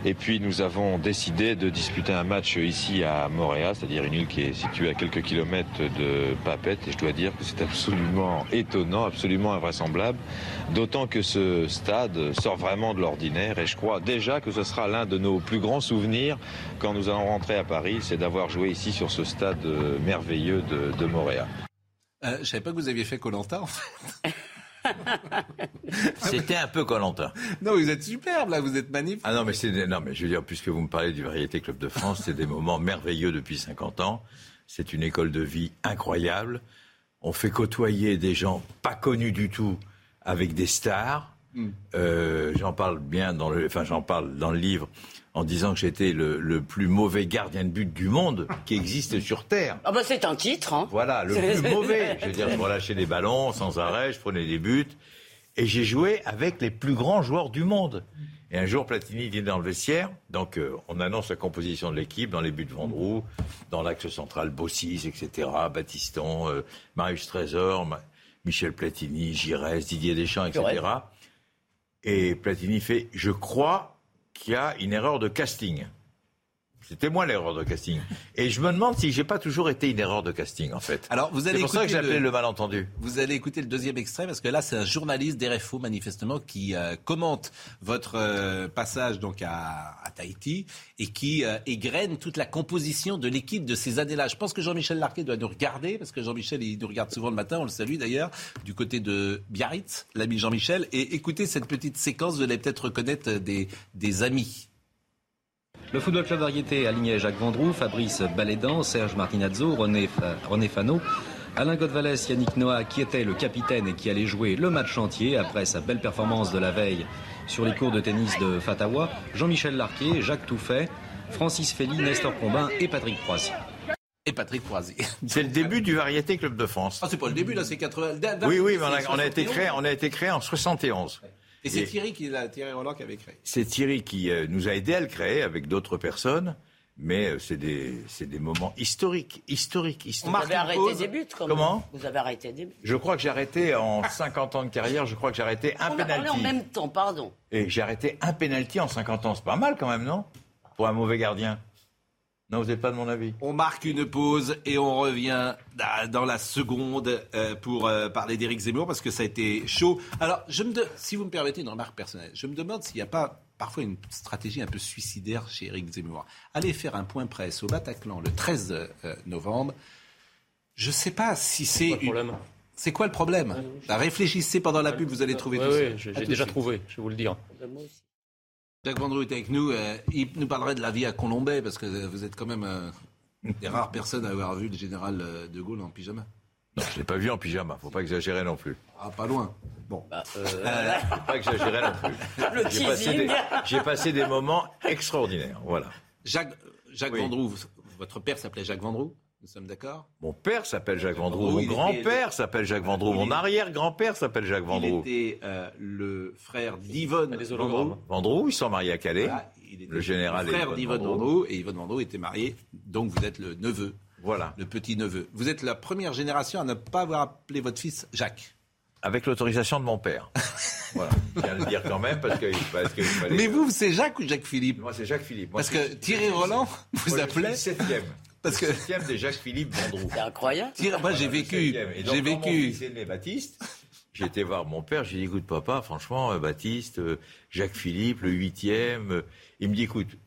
Et puis nous avons décidé de disputer un match ici à Moréa, c'est-à-dire une île qui est située à quelques kilomètres de Papette. Et je dois dire que c'est absolument étonnant, absolument invraisemblable. D'autant que ce stade sort vraiment de l'ordinaire. Et je crois déjà que ce sera l'un de nos plus grands souvenirs quand nous allons rentrer à Paris, c'est d'avoir joué ici sur ce stade merveilleux de, de Moréa. Euh, je savais pas que vous aviez fait Colanta en fait. C'était un peu Colanta. Non, vous êtes superbe là, vous êtes magnifique. Ah non, mais c'est non, mais je veux dire, puisque vous me parlez du Variété Club de France, c'est des moments merveilleux depuis 50 ans. C'est une école de vie incroyable. On fait côtoyer des gens pas connus du tout avec des stars. Hmm. Euh, j'en parle bien dans le, enfin j'en parle dans le livre en disant que j'étais le, plus mauvais gardien de but du monde qui existe sur Terre. Ah bah c'est un titre. Hein. Voilà, le plus mauvais. Je veux dire, je relâchais des ballons sans arrêt, je prenais des buts. Et j'ai joué avec les plus grands joueurs du monde. Et un jour, Platini vient dans le vestiaire. Donc, euh, on annonce la composition de l'équipe dans les buts de Vendroux, dans l'axe central, Bossis, etc., Battiston, euh, Marius Trésor, Michel Platini, Giresse, Didier Deschamps, etc. Et Platini fait Je crois qu'il y a une erreur de casting. C'était moi l'erreur de casting. Et je me demande si j'ai pas toujours été une erreur de casting, en fait. Alors, vous allez C'est pour ça que appelé le- le malentendu. Vous allez écouter le deuxième extrait parce que là, c'est un journaliste d'RFO manifestement qui euh, commente votre euh, passage donc à, à Tahiti et qui euh, égrène toute la composition de l'équipe de ces années-là. Je pense que Jean-Michel Larquet doit nous regarder parce que Jean-Michel il nous regarde souvent le matin, on le salue d'ailleurs, du côté de Biarritz, l'ami Jean-Michel. Et écoutez cette petite séquence, vous allez peut-être reconnaître des, des amis. Le Football Club Variété alignait Jacques Vendroux, Fabrice Balédan, Serge Martinazzo, René, Fa- René Fano, Alain Godvalès, Yannick Noah, qui était le capitaine et qui allait jouer le match entier après sa belle performance de la veille sur les cours de tennis de Fatawa, Jean-Michel Larquet, Jacques Touffet, Francis Fely, Nestor Combin et Patrick Proissy. Et Patrick Croisy. C'est le début du Variété Club de France. Ah, c'est pas le début, là, c'est 80. Oui, oui, mais on a, c'est on a été 71. créé, on a été créé en 71. Et c'est Thierry qui l'a, Thierry Roland qui avait créé. C'est Thierry qui euh, nous a aidé à le créer avec d'autres personnes, mais euh, c'est des, c'est des moments historiques, historiques, historiques. Vous avez arrêté des buts quand même. Comment? Vous avez arrêté des buts. Je crois que j'ai arrêté en 50 ans de carrière, je crois que j'ai arrêté un On a parlé en même temps, pardon. Et j'ai arrêté un penalty en 50 ans. C'est pas mal quand même, non? Pour un mauvais gardien. Non, vous n'êtes pas de mon avis. On marque une pause et on revient ah, dans la seconde euh, pour euh, parler d'Éric Zemmour parce que ça a été chaud. Alors, je me de- si vous me permettez une remarque personnelle, je me demande s'il n'y a pas parfois une stratégie un peu suicidaire chez Éric Zemmour. Aller faire un point presse au Bataclan le 13 euh, novembre, je ne sais pas si c'est... C'est quoi le problème? Bah, Réfléchissez pendant la pub, vous allez trouver Oui, tout oui, ça. j'ai déjà suite. trouvé, je vais vous le dire. Jacques Vendroux est avec nous. euh, il nous parlerait de la vie à Colombay, parce que vous êtes quand même euh, des rares personnes à avoir vu le général euh, de Gaulle en pyjama. Non, je l'ai pas vu en pyjama. Faut pas exagérer non plus. Ah, pas loin. Bon. Euh, Faut pas exagérer non plus. Le J'ai passé, des, j'ai passé des moments extraordinaires. Voilà. Jacques, Jacques Oui. Vendroux, votre père s'appelait Jacques Vendroux, nous sommes d'accord Mon père s'appelle Jacques Vendroux. Vendroux, Mon grand-père s'appelle Jacques Vendroux. Mon arrière-grand-père s'appelle Jacques Vendroux. Il était euh, le frère d'Yvonne Vendroux. Vendroux, ils sont mariés à Calais. Voilà, il était le général le frère Yvonne d'Yvonne Vendroux. Vendroux. Et Yvonne Vendroux était marié, donc vous êtes le neveu. Voilà. Le petit-neveu. Vous êtes la première génération à ne pas avoir appelé votre fils Jacques. Avec l'autorisation de mon père. voilà. Je viens de le dire quand même parce que, parce que fallait- Mais vous, c'est Jacques ou Jacques Philippe? Moi, c'est Jacques Philippe. Moi, Parce que Thierry Roland vous Moi, le septième. Parce que- Le des Jacques Philippe Vendroux. C'est incroyable. Moi, j'ai vécu. septième. Et donc, J'ai quand Mon vécu. né Baptiste. J'ai été voir mon père, j'ai dit écoute papa, franchement, euh, Baptiste, euh, Jacques Philippe, le huitième. euh, il me dit écoute,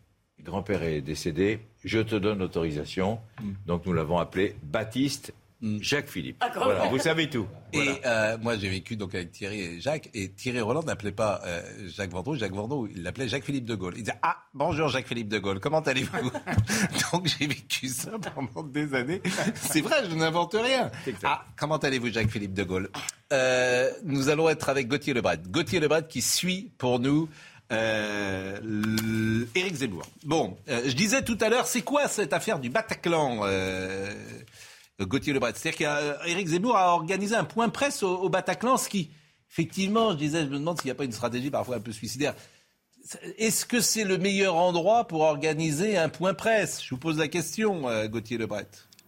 grand-père est décédé, je te donne l'autorisation. Mm. Donc nous l'avons appelé Baptiste Jacques Philippe. Ah, voilà, vous savez tout. Et euh, moi, j'ai vécu donc avec Thierry et Jacques. Et Thierry Roland n'appelait pas euh, Jacques Vendroux, Jacques Vendroux, il l'appelait Jacques-Philippe de Gaulle. Il disait Ah, bonjour Jacques-Philippe de Gaulle, comment allez-vous? Donc j'ai vécu ça pendant des années. C'est vrai, je n'invente rien. Ah, comment allez-vous Jacques-Philippe de Gaulle? Euh, Nous allons être avec Gauthier Lebret. Gauthier Lebret qui suit pour nous. Euh, Éric Zemmour. Bon, euh, je disais tout à l'heure, c'est quoi cette affaire du Bataclan euh, Gauthier Lebret. C'est-à-dire qu'Éric Zemmour a organisé un point presse au, au Bataclan, ce qui, effectivement, je disais, je me demande s'il n'y a pas une stratégie parfois un peu suicidaire. Est-ce que c'est le meilleur endroit pour organiser un point presse? Je vous pose la question, euh, Gauthier Lebret.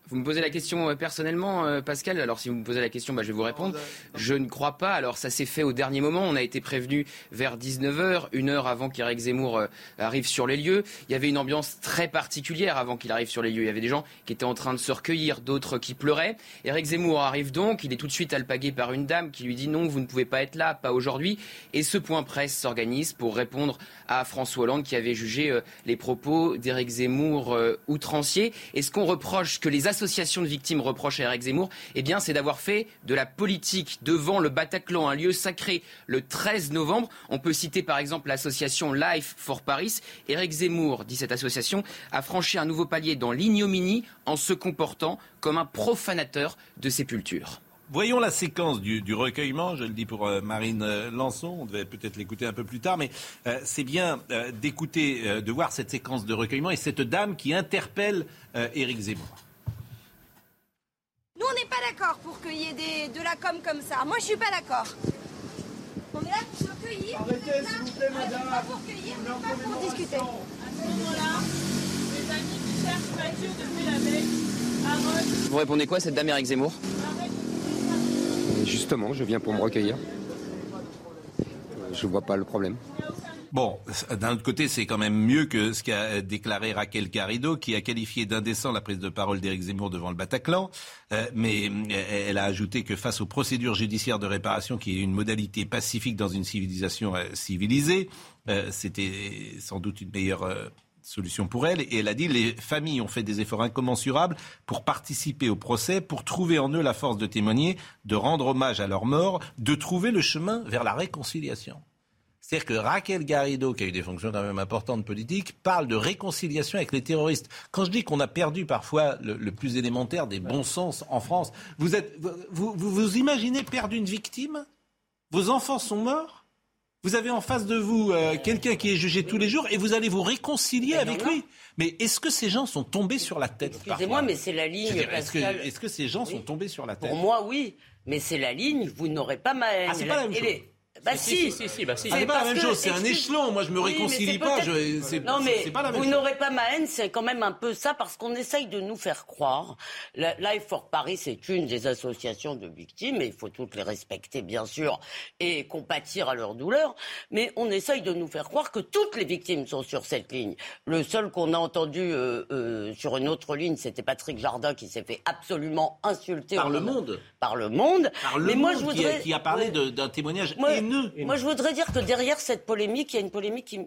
Vous me posez la question euh, personnellement, euh, Pascal. Alors, si vous me posez la question, bah, je vais vous répondre. Je ne crois pas. Alors, ça s'est fait au dernier moment. On a été prévenu vers 19h, une heure avant qu'Éric Zemmour euh, arrive sur les lieux. Il y avait une ambiance très particulière avant qu'il arrive sur les lieux. Il y avait des gens qui étaient en train de se recueillir, d'autres qui pleuraient. Éric Zemmour arrive donc. Il est tout de suite alpagué par une dame qui lui dit non, vous ne pouvez pas être là, pas aujourd'hui. Et ce point presse s'organise pour répondre à François Hollande qui avait jugé les propos d'Éric Zemmour outranciers. Et ce qu'on reproche, que les associations de victimes reprochent à Éric Zemmour, eh bien, c'est d'avoir fait de la politique devant le Bataclan, un lieu sacré, le 13 novembre. On peut citer par exemple l'association Life for Paris. Éric Zemmour, dit cette association, a franchi un nouveau palier dans l'ignominie en se comportant comme un profanateur de sépultures. Voyons la séquence du, recueillement. Je le dis pour euh, Marine euh, Lançon. On devait peut-être l'écouter un peu plus tard, mais euh, c'est bien euh, d'écouter, de voir cette séquence de recueillement et cette dame qui interpelle Éric Zemmour. Nous, on n'est pas d'accord pour qu'il y ait des, de la com comme ça. Moi, je suis pas d'accord. On est là pour se cueillir. Arrêtez, s'il vous plaît, madame. Pas pour cueillir, mais pas pour discuter. À ce moment-là, les amis qui cherchent Mathieu depuis la veille, Harold, Vous répondez quoi à cette dame Éric Zemmour? Justement, je viens pour me recueillir. je vois pas le problème. Bon, d'un autre côté, c'est quand même mieux que ce qu'a déclaré Raquel Garrido, qui a qualifié d'indécent la prise de parole d'Éric Zemmour devant le Bataclan. Euh, mais euh, elle a ajouté que face aux procédures judiciaires de réparation, qui est une modalité pacifique dans une civilisation euh, civilisée, c'était sans doute une meilleure solution pour elle. Et elle a dit les familles ont fait des efforts incommensurables pour participer au procès, pour trouver en eux la force de témoigner, de rendre hommage à leur mort, de trouver le chemin vers la réconciliation. C'est-à-dire que Raquel Garrido, qui a eu des fonctions quand même importantes politiques, parle de réconciliation avec les terroristes. Quand je dis qu'on a perdu parfois le, plus élémentaire des bons sens en France, vous, êtes, vous, vous, imaginez perdre une victime? Vos enfants sont morts? Vous avez en face de vous euh, quelqu'un qui est jugé tous les jours et vous allez vous réconcilier avec lui. Mais est-ce que ces gens sont tombés sur la tête Excusez-moi, mais c'est la ligne. Est-ce que, que, ces gens sont tombés sur la tête? Pour moi, oui. Mais c'est la ligne, vous n'aurez pas ma haine. Ah, c'est pas la même chose. Bah si, si, si, bah si. C'est pas la même chose, c'est un échelon. Moi, je me réconcilie pas. Je, non, mais pas la même vous n'aurez pas ma haine, c'est quand même un peu ça, parce qu'on essaye de nous faire croire. Life for Paris, c'est une des associations de victimes, et il faut toutes les respecter, bien sûr, et compatir à leur douleur. Mais on essaye de nous faire croire que toutes les victimes sont sur cette ligne. Le seul qu'on a entendu euh, euh, sur une autre ligne, c'était Patrick Jardin, qui s'est fait absolument insulter par le monde. Par le monde. Par le mais monde moi, je voudrais... qui, a, parlé d'un témoignage moi, je voudrais dire que derrière cette polémique, il y a une polémique,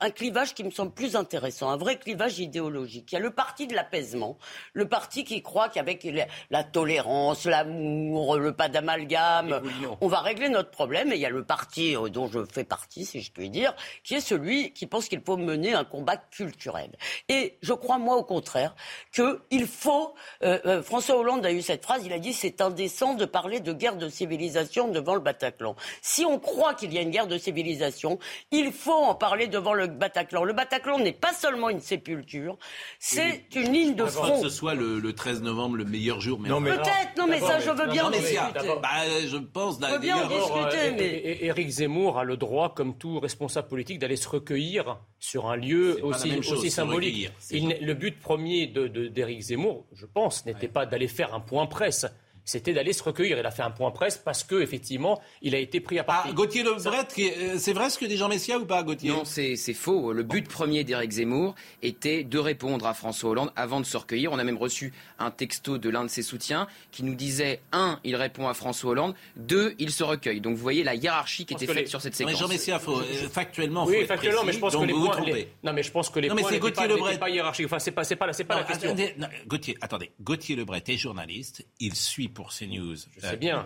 un clivage qui me semble plus intéressant, un vrai clivage idéologique. Il y a le parti de l'apaisement, le parti qui croit qu'avec la, tolérance, l'amour, le pas d'amalgame, on va régler notre problème. Et il y a le parti euh, dont je fais partie, si je puis dire, qui est celui qui pense qu'il faut mener un combat culturel. Et je crois, moi, au contraire, qu'il faut. Euh, euh, François Hollande a eu cette phrase, il a dit c'est indécent de parler de guerre de civilisation devant le Bataclan. Si on croit qu'il y a une guerre de civilisation, il faut en parler devant le Bataclan. Le Bataclan n'est pas seulement une sépulture, c'est une ligne de front. Que ce soit le, 13 novembre le meilleur jour. Mais Peut-être, non mais ça je veux bien en discuter. Bah, je pense. Je veux bien en discuter, mais... Éric Zemmour a le droit, comme tout responsable politique, d'aller se recueillir sur un lieu aussi, aussi symbolique. le but premier d'Éric de, Zemmour, je pense, n'était pas d'aller faire un point presse c'était d'aller se recueillir. Il a fait un point presse parce que effectivement, il a été pris à part. Ah, Gauthier Lebret, euh, c'est vrai ce que dit Jean Messia ou pas, Gauthier? Non, c'est faux. Le but premier d'Éric Zemmour était de répondre à François Hollande avant de se recueillir. On a même reçu un texto de l'un de ses soutiens qui nous disait un, il répond à François Hollande, deux, il se recueille. Donc vous voyez la hiérarchie qui était faite sur cette séquence. Mais Jean Messia, faut, euh, factuellement, oui, faut factuellement, mais je pense que les points, non, mais je pense que les non, mais points n'étaient pas, hiérarchiques. Enfin, c'est pas, pas, la, pas la question. Gauthier, attendez. Gauthier Lebret est journaliste. Il suit pour CNews c'est bien.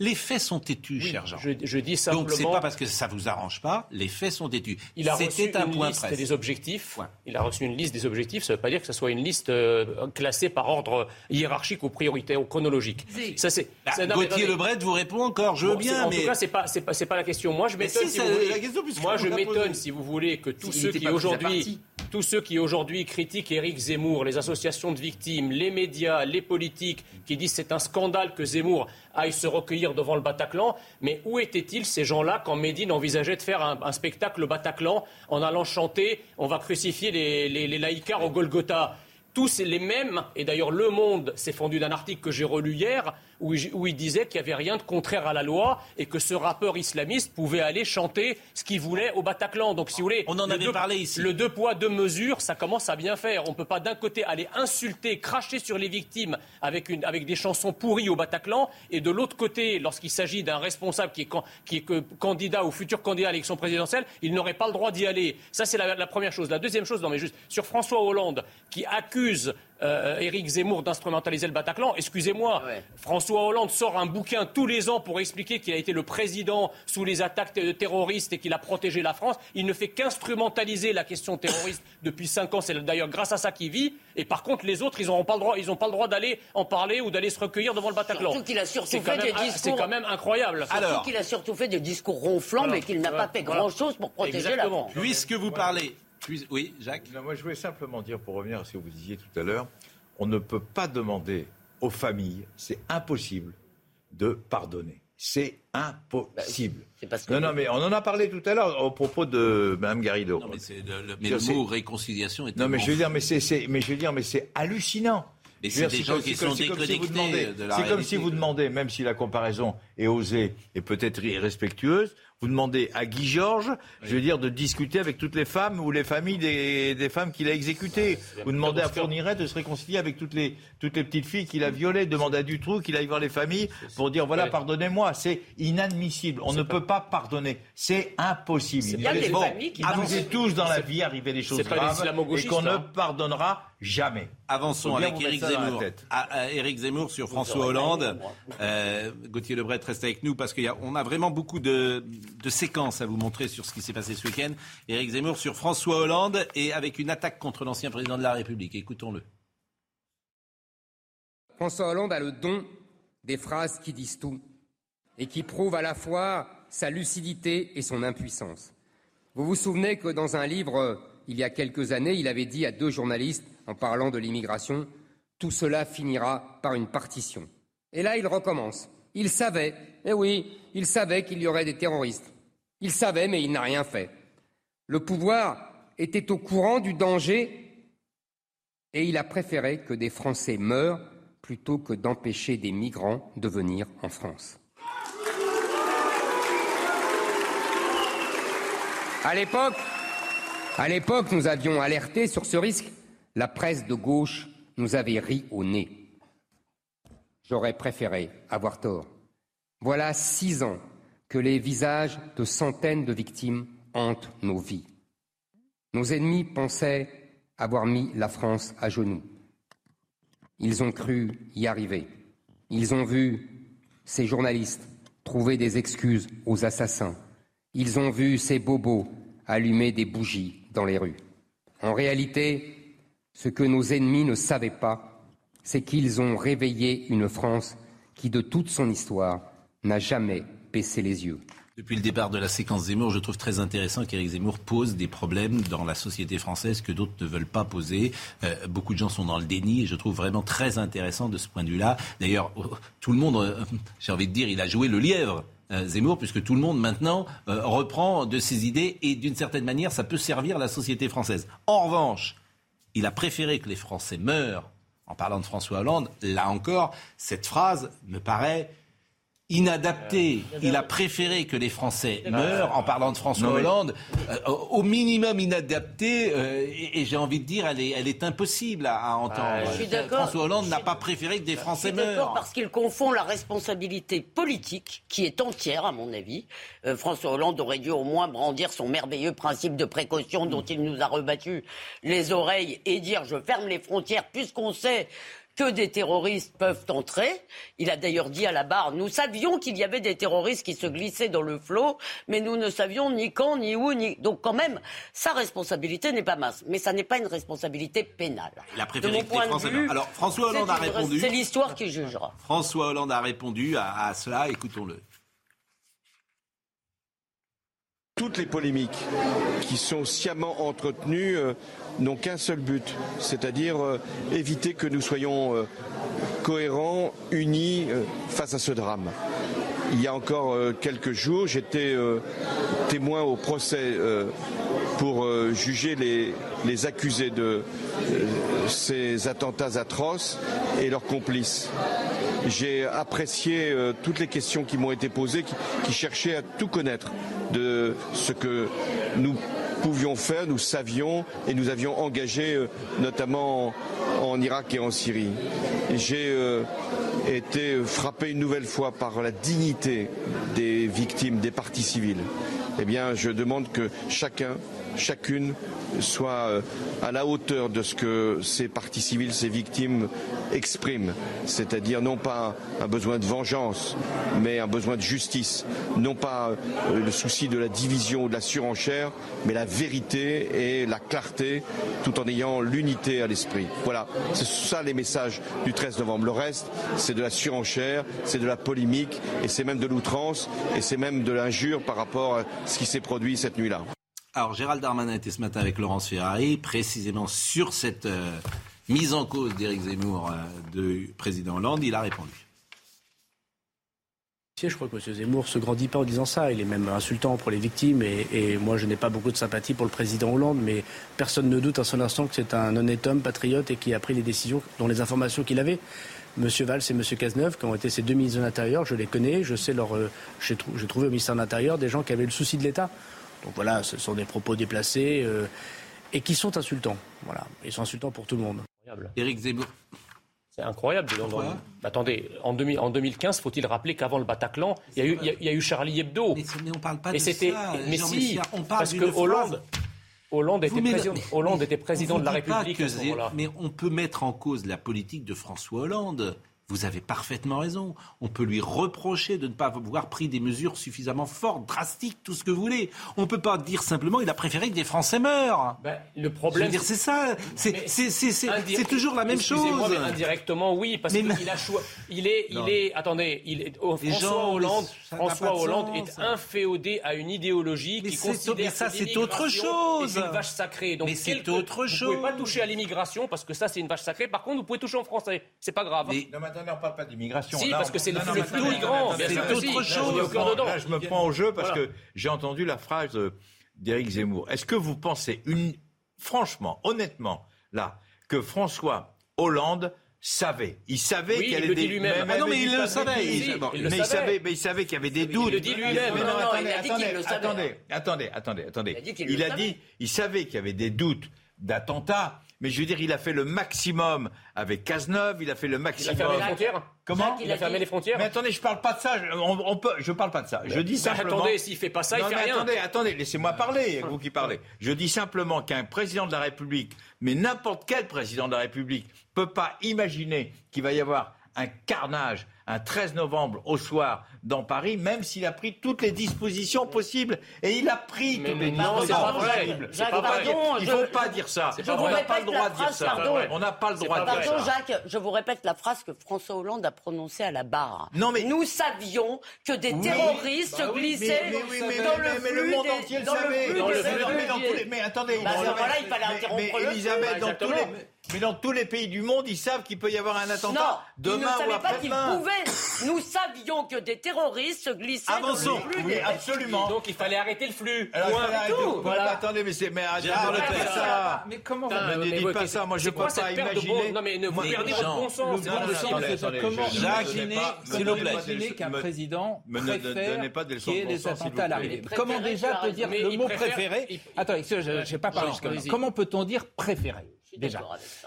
les faits sont têtus, cher Jean. Je, dis simplement. Donc c'est pas parce que ça vous arrange pas, les faits sont têtus. Il a reçu un une liste des objectifs. Il a reçu une liste des objectifs. Ça ne veut pas dire que ce soit une liste euh, classée par ordre hiérarchique ou prioritaire ou chronologique. Ça c'est. Bah, Gauthier Lebret vous répond encore. Je veux bien, en mais en tout cas c'est pas c'est pas, pas la question. Moi je m'étonne. Si, vous Moi je m'étonne si vous voulez que tous ceux qui aujourd'hui tous ceux qui aujourd'hui critiquent Éric Zemmour, les associations de victimes, les médias, les politiques, qui disent c'est un scandale que Zemmour aille se recueillir devant le Bataclan. Mais où étaient-ils ces gens-là quand Médine envisageait de faire un, spectacle au Bataclan en allant chanter On va crucifier les, les, les laïcars au Golgotha? Tous les mêmes, et d'ailleurs Le Monde s'est fendu d'un article que j'ai relu hier, où, il disait qu'il n'y avait rien de contraire à la loi et que ce rappeur islamiste pouvait aller chanter ce qu'il voulait au Bataclan. Donc, si vous voulez, on en avait parlé ici. Le deux poids deux mesures, ça commence à bien faire. On ne peut pas d'un côté aller insulter, cracher sur les victimes avec, une, avec des chansons pourries au Bataclan, et de l'autre côté, lorsqu'il s'agit d'un responsable qui est, qui est candidat ou futur candidat à l'élection présidentielle, il n'aurait pas le droit d'y aller. Ça, c'est la, la, première chose. La deuxième chose, non mais juste sur François Hollande, qui accuse euh, Éric Zemmour d'instrumentaliser le Bataclan. Excusez-moi, François Hollande sort un bouquin tous les ans pour expliquer qu'il a été le président sous les attaques terroristes et qu'il a protégé la France. Il ne fait qu'instrumentaliser la question terroriste depuis cinq ans. C'est d'ailleurs grâce à ça qu'il vit. Et par contre, les autres, ils n'ont pas le droit, ils pas le droit d'aller en parler ou d'aller se recueillir devant le Bataclan. Surtout qu'il a surtout fait des discours. C'est quand même incroyable. Surtout qu'il a surtout fait des discours ronflants, mais qu'il n'a pas fait grand-chose pour protéger la France. Puisque vous parlez oui, Jacques Moi, je voulais simplement dire, pour revenir à ce que vous disiez tout à l'heure, on ne peut pas demander aux familles, c'est impossible, de pardonner. C'est impossible. Bah, non, non, mais on en a parlé tout à l'heure au propos de Mme Garrido. Non, mais, le, mot réconciliation est. Non, mais je veux dire, mais c'est, mais je veux dire, mais c'est hallucinant. c'est des gens qui sont déconnectés C'est comme si vous demandez, même si la comparaison et osée et peut-être irrespectueuse, vous demandez à Guy Georges, je veux dire, de discuter avec toutes les femmes ou les familles des, des femmes qu'il a exécutées. Vous demandez à Fourniret de se réconcilier avec toutes les, toutes les petites filles qu'il a violées. Demandez à Dutroux qu'il aille voir les familles pour dire voilà, pardonnez-moi. C'est inadmissible. On ne peut pas pardonner. C'est impossible. Il y a des familles qui à vous pensent- êtes tous dans la vie arriver des choses graves et qu'on ne hein. pardonnera jamais. Avançons avec Éric Zemmour. À- à Éric Zemmour sur François Hollande. Euh, Gauthier Lebret reste avec nous parce qu'on a vraiment beaucoup de, de séquences à vous montrer sur ce qui s'est passé ce week-end. Éric Zemmour sur François Hollande et avec une attaque contre l'ancien président de la République. Écoutons-le. François Hollande a le don des phrases qui disent tout et qui prouvent à la fois sa lucidité et son impuissance. Vous vous souvenez que dans un livre, euh, il y a quelques années, il avait dit à deux journalistes, en parlant de l'immigration, Tout cela finira par une partition. Et là, il recommence. Il savait, eh oui, il savait qu'il y aurait des terroristes. Il savait, mais il n'a rien fait. Le pouvoir était au courant du danger et il a préféré que des Français meurent plutôt que d'empêcher des migrants de venir en France. À l'époque, à l'époque, nous avions alerté sur ce risque. La presse de gauche nous avait ri au nez. J'aurais préféré avoir tort. Voilà six ans que les visages de centaines de victimes hantent nos vies. Nos ennemis pensaient avoir mis la France à genoux. Ils ont cru y arriver. Ils ont vu ces journalistes trouver des excuses aux assassins. Ils ont vu ces bobos allumer des bougies dans les rues. En réalité, ce que nos ennemis ne savaient pas, c'est qu'ils ont réveillé une France qui, de toute son histoire, n'a jamais baissé les yeux. Depuis le départ de la séquence Zemmour, je trouve très intéressant qu'Éric Zemmour pose des problèmes dans la société française que d'autres ne veulent pas poser. Euh, beaucoup de gens sont dans le déni et je trouve vraiment très intéressant de ce point de vue-là. D'ailleurs, euh, tout le monde, euh, j'ai envie de dire, il a joué le lièvre. euh, Zemmour, puisque tout le monde maintenant reprend de ses idées et d'une certaine manière, ça peut servir la société française. En revanche, il a préféré que les Français meurent. En parlant de François Hollande, là encore, cette phrase me paraît inadaptée. Il a préféré que les Français meurent en parlant de François Non, mais- Hollande, euh, au minimum inadaptée, euh, et, et j'ai envie de dire, elle est, elle est impossible à, à entendre. Je suis d'accord. François Hollande n'a pas préféré que des Je Français suis d'accord meurent. parce qu'il confond la responsabilité politique, qui est entière à mon avis. Euh, François Hollande aurait dû au moins brandir son merveilleux principe de précaution dont il nous a rebattu les oreilles et dire je ferme les frontières puisqu'on sait que des terroristes peuvent entrer. Il a d'ailleurs dit à la barre, nous savions qu'il y avait des terroristes qui se glissaient dans le flot, mais nous ne savions ni quand, ni où, ni... Donc quand même, sa responsabilité n'est pas mince. Mais ça n'est pas une responsabilité pénale. Il a De préféré mon point de vue. Alors, François Hollande a répondu. C'est l'histoire qui jugera. François Hollande a répondu à, à cela, écoutons-le. Toutes les polémiques qui sont sciemment entretenues euh, n'ont qu'un seul but, c'est-à-dire euh, éviter que nous soyons euh, cohérents, unis euh, face à ce drame. Il y a encore quelques jours, j'étais témoin au procès pour juger les, accusés de ces attentats atroces et leurs complices. J'ai apprécié toutes les questions qui m'ont été posées, qui cherchaient à tout connaître de ce que nous pouvions faire, nous savions et nous avions engagé euh, notamment en, Irak et en Syrie. J'ai euh, été frappé une nouvelle fois par la dignité des victimes, des parties civiles. Eh bien, je demande que chacun, chacune soit euh, à la hauteur de ce que ces parties civiles, ces victimes expriment, c'est-à-dire non pas un besoin de vengeance, mais un besoin de justice, non pas euh, le souci de la division ou de la surenchère, mais la vérité et la clarté, tout en ayant l'unité à l'esprit. Voilà, c'est ça les messages du 13 novembre. Le reste, c'est de la surenchère, c'est de la polémique, et c'est même de l'outrance, et c'est même de l'injure par rapport à ce qui s'est produit cette nuit-là. Alors Gérald Darmanin était ce matin avec Laurence Ferrari, précisément sur cette euh, mise en cause d'Éric Zemmour euh, de président Hollande. Il a répondu. Je crois que M. Zemmour se grandit pas en disant ça. Il est même insultant pour les victimes. Et, moi, je n'ai pas beaucoup de sympathie pour le président Hollande, mais personne ne doute à son instant que c'est un honnête homme, patriote, et qui a pris les décisions dont les informations qu'il avait. M. Valls et M. Cazeneuve, qui ont été ces deux ministres de l'Intérieur, je les connais, je sais leur. Euh, j'ai trouvé au ministère de l'Intérieur des gens qui avaient le souci de l'État. Donc voilà, ce sont des propos déplacés euh, et qui sont insultants. Voilà, ils sont insultants pour tout le monde. Éric Zemmour. C'est incroyable. Dans... Attendez, en, 2015, faut-il rappeler qu'avant le Bataclan, il y, a, eu Charlie Hebdo. Mais, mais on parle pas de ça. Mais si, parce que Hollande, Hollande, était, président, Hollande était président de la République. Mais on peut mettre en cause la politique de François Hollande. Vous avez parfaitement raison. On peut lui reprocher de ne pas avoir pris des mesures suffisamment fortes, drastiques, tout ce que vous voulez. On ne peut pas dire simplement il a préféré que des Français meurent. Ben, le problème, c'est ça. C'est toujours la même chose. Mais indirectement, oui, parce qu'il a choisi. Il est, il est. Attendez, il est, oh, François gens, Hollande, François Hollande sens, est inféodé à une idéologie mais qui considère. Mais ça, c'est autre chose. C'est Une vache sacrée. Donc, mais c'est autre chose. Vous pouvez pas toucher à l'immigration parce que ça, c'est une vache sacrée. Par contre, vous pouvez toucher aux Français. C'est pas grave. Mais, on ne parle pas d'immigration. Si, parce que c'est le flux migrant. C'est autre chose. Là, je me prends au jeu parce que j'ai entendu la phrase euh, d'Éric Zemmour. Est-ce que vous pensez, franchement, honnêtement, là, que François Hollande savait? Il savait qu'il y avait des lui-même. Ah non, il, il le savait. Il, il, il le savait. mais il savait qu'il y avait des doutes. Il le dit lui-même. Non, attendez, a dit attendez. Attendez. Il a dit, qu'il savait qu'il y avait des doutes d'attentats mais je veux dire, il a fait le maximum avec Cazeneuve, il a fait le maximum. Il a fermé les frontières Comment il, a, fermé les frontières Mais attendez, je parle pas de ça. Je, on, parle pas de ça. Je dis simplement. Attendez, s'il fait pas ça, il fait rien. Attendez, laissez-moi ah. parler, vous qui parlez. Je dis simplement qu'un président de la République, mais n'importe quel président de la République, ne peut pas imaginer qu'il va y avoir un carnage un 13 novembre au soir dans Paris, même s'il a pris toutes les dispositions possibles. Et il a pris mais toutes les dispositions possibles. Pas pardon, il ne faut pas dire ça. On n'a pas le droit de dire ça. On n'a pas le droit de dire ça. Jacques, je vous répète la phrase que François Hollande a prononcée à la barre. Non, mais... Nous savions que des terroristes bah glissaient mais, mais, mais, dans le flux monde entier le savait. Mais attendez, bah, voilà, il fallait interrompre le Elisabeth, dans tous les... Mais dans tous les pays du monde, ils savent qu'il peut y avoir un attentat demain ou après-demain. Nous savions que des terroristes se glissaient Avançons. dans le flux. Oui, absolument. Donc il fallait arrêter le flux. Alors, Point. Arrêter le. Voilà. Attendez, mais c'est mais arrêtez ça. Mais comment vous ne dites pas ça Moi, je ne peux pas imaginer. Non, mais ne vous perdez votre bon sens. Comment imaginer qu'un président préfère qu'il y ait des attentats à l'arrivée Comment déjà peut dire le mot préféré Attendez, je n'ai pas parlé jusqu'à Comment peut-on dire préféré? Déjà.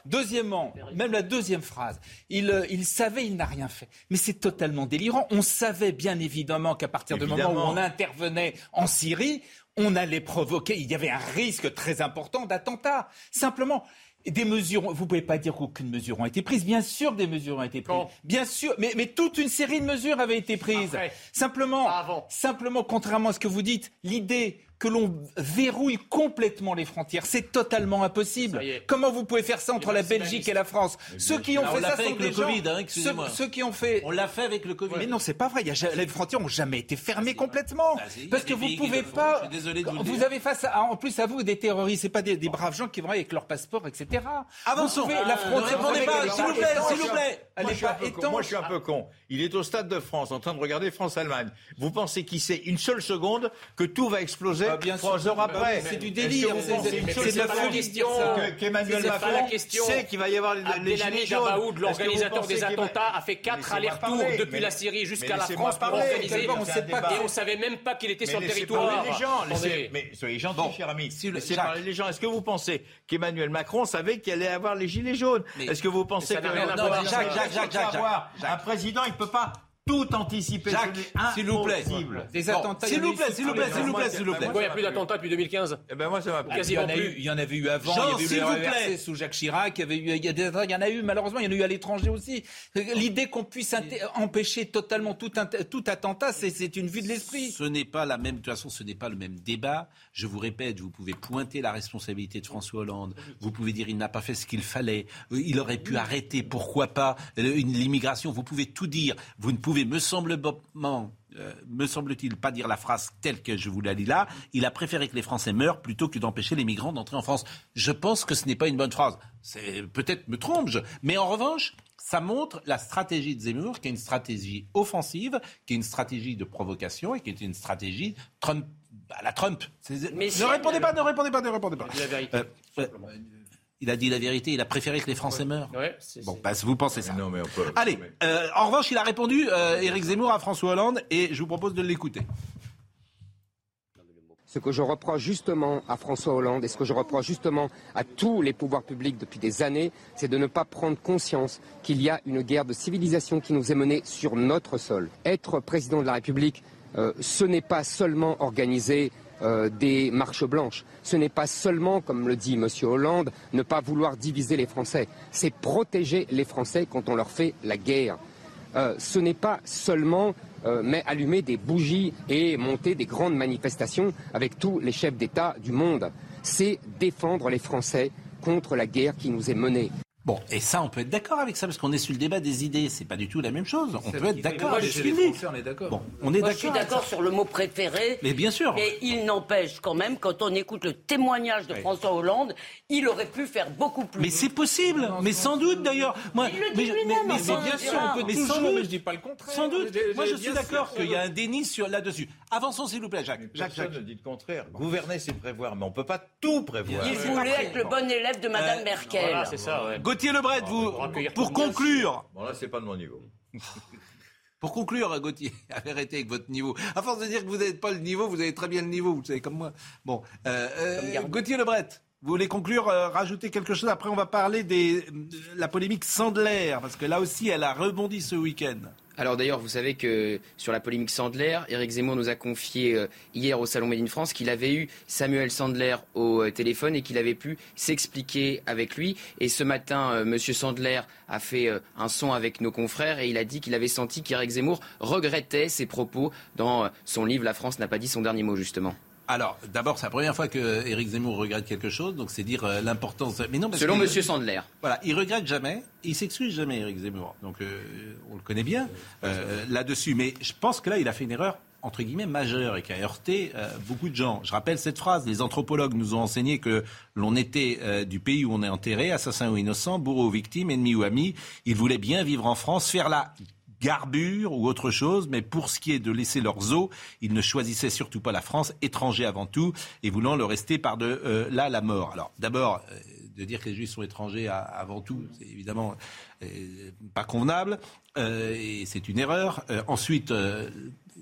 Deuxièmement, même la deuxième phrase, euh, il, savait, il n'a rien fait. Mais c'est totalement délirant. On savait bien évidemment qu'à partir du moment où on intervenait en Syrie, on allait provoquer, il y avait un risque très important d'attentat. Simplement, des mesures, vous pouvez pas dire qu'aucune mesure ont été prise. Bien sûr, des mesures ont été prises. Bien sûr, mais, toute une série de mesures avaient été prises. Simplement, simplement, contrairement à ce que vous dites, l'idée que l'on verrouille complètement les frontières. C'est totalement impossible. Comment vous pouvez faire ça entre eh ben, la Belgique et la France Ceux qui ont fait ça sont des gens... Hein, ceux qui ont fait... On l'a fait avec le Covid. Mais non, c'est pas vrai. Les frontières n'ont jamais été fermées hein. complètement. Parce que vous pouvez pas... Vous avez face à... En plus, à vous, des terroristes. C'est pas des braves gens qui vont avec leur passeport, etc. Avançons. La frontière... Ne répondez pas, s'il vous plaît, s'il vous plaît. Moi, je suis un peu con. Il est au stade de France, en train de regarder France-Allemagne. Vous pensez qui sait une seule seconde que tout va exploser bah, bien trois sûr, heures après. C'est du délire, c'est de la question. Qu'Emmanuel Macron sait qu'il va y avoir les, gilets jaunes. l'organisateur des attentats, a fait quatre allers-retours depuis la Syrie jusqu'à la France pour organiser. Et on savait même pas qu'il était sur le territoire. Mais soyez gentils, cher ami. Laissez les gens. Est-ce que vous pensez qu'Emmanuel Macron savait qu'il allait avoir les gilets jaunes? Est-ce que vous pensez que... Jacques, Jacques, Jacques, Jacques. Un président, il peut pas tout anticiper, s'il vous plaît. Des attentats. S'il vous plaît, s'il vous plaît, s'il vous plaît, s'il vous plaît. Pourquoi il n'y a plus d'attentats depuis 2015 Eh ben moi ça m'a ah, il, y en a eu, il y en avait eu avant, il sous Jacques Chirac, il y eu il il y en a eu malheureusement, il y en a eu à l'étranger aussi. L'idée qu'on puisse empêcher totalement tout, tout attentat, c'est une vue de l'esprit. Ce n'est pas la même de toute façon, ce n'est pas le même débat. Je vous répète, vous pouvez pointer la responsabilité de François Hollande, vous pouvez dire il n'a pas fait ce qu'il fallait, il aurait pu arrêter pourquoi pas l'immigration, vous pouvez tout dire. Vous ne pouvez euh, me semble-t-il, pas dire la phrase telle que je vous la lis là. Il a préféré que les Français meurent plutôt que d'empêcher les migrants d'entrer en France. Je pense que ce n'est pas une bonne phrase. Peut-être me trompe-je, mais en revanche, ça montre la stratégie de Zemmour, qui est une stratégie offensive, qui est une stratégie de provocation et qui est une stratégie Trump, à la Trump. Ne, répondez euh, pas, ne répondez pas, ne répondez pas, ne. La vérité. Euh, il a dit la vérité, il a préféré que les Français meurent. Ouais, c'est- Bon, bah, vous pensez ça. Non, mais on peut. Allez, euh, en revanche, il a répondu, euh, Éric Zemmour, à François Hollande, et je vous propose de l'écouter. Ce que je reproche justement à François Hollande et ce que je reproche justement à tous les pouvoirs publics depuis des années, c'est de ne pas prendre conscience qu'il y a une guerre de civilisation qui nous est menée sur notre sol. Être président de la République, euh, ce n'est pas seulement organiser euh, des marches blanches. Ce n'est pas seulement, comme le dit M. Hollande, ne pas vouloir diviser les Français. C'est protéger les Français quand on leur fait la guerre. Euh, ce n'est pas seulement euh, mais allumer des bougies et monter des grandes manifestations avec tous les chefs d'État du monde. C'est défendre les Français contre la guerre qui nous est menée. Bon, et ça, on peut être d'accord avec ça, parce qu'on est sur le débat des idées. C'est pas du tout la même chose. On peut être d'accord avec ce les qu'il dit. Français, on est d'accord. Bon, on est Moi, je suis d'accord. sur le mot préféré. Mais bien sûr. Mais il n'empêche quand même, quand on écoute le témoignage de François Hollande, il aurait pu faire beaucoup plus. Mais c'est possible, mais sans doute d'ailleurs. Moi, Il le dit mais, lui-même, mais- mais- bien sûr, on peut Mais toujours, sans doute, mais je dis pas le contraire. Sans doute. Moi, je suis d'accord qu'il y a un déni sur là-dessus. Avançons, s'il vous plaît, Jacques. Jacques, Jacques. ne dit le contraire. Gouverner, c'est prévoir, mais on peut pas tout prévoir. Il voulait être le bon élève de Madame Euh, Merkel. C'est ça, ouais. Gauthier Lebret, vous, pour conclure, Bon, là, c'est pas de mon niveau. pour conclure, Gauthier, arrêtez avec votre niveau. À force de dire que vous n'avez pas le niveau, vous avez très bien le niveau, vous savez, comme moi. Bon, euh, euh, Gauthier Lebret, vous voulez conclure, euh, rajouter quelque chose? Après, on va parler des, de la polémique Sandler, parce que là aussi, elle a rebondi ce week-end. Alors d'ailleurs, vous savez que sur la polémique Sandler, Éric Zemmour nous a confié euh, hier au Salon Made France qu'il avait eu Samuel Sandler au euh, téléphone et qu'il avait pu s'expliquer avec lui. Et ce matin, euh, Monsieur Sandler a fait un son avec nos confrères et il a dit qu'il avait senti qu'Éric Zemmour regrettait ses propos dans son livre La France n'a pas dit son dernier mot justement. Alors, d'abord, c'est la première fois que Éric Zemmour regrette quelque chose, donc c'est dire euh, l'importance. Mais non, parce Selon que- Monsieur Sandler. Voilà, il regrette jamais, il s'excuse jamais, Éric Zemmour. Donc, euh, on le connaît bien euh, là-dessus. Mais je pense que là, il a fait une erreur entre guillemets majeure et qui a heurté beaucoup de gens. Je rappelle cette phrase les anthropologues nous ont enseigné que l'on était du pays où on est enterré, assassin ou innocent, bourreau ou victime, ennemi ou ami. Il voulait bien vivre en France, faire la garbure ou autre chose, mais pour ce qui est de laisser leurs os, ils ne choisissaient surtout pas la France, étrangers avant tout, et voulant le rester par de euh, là la mort. Alors d'abord, euh, de dire que les Juifs sont étrangers avant tout, c'est évidemment euh, pas convenable, euh, et c'est une erreur. Euh, ensuite, euh,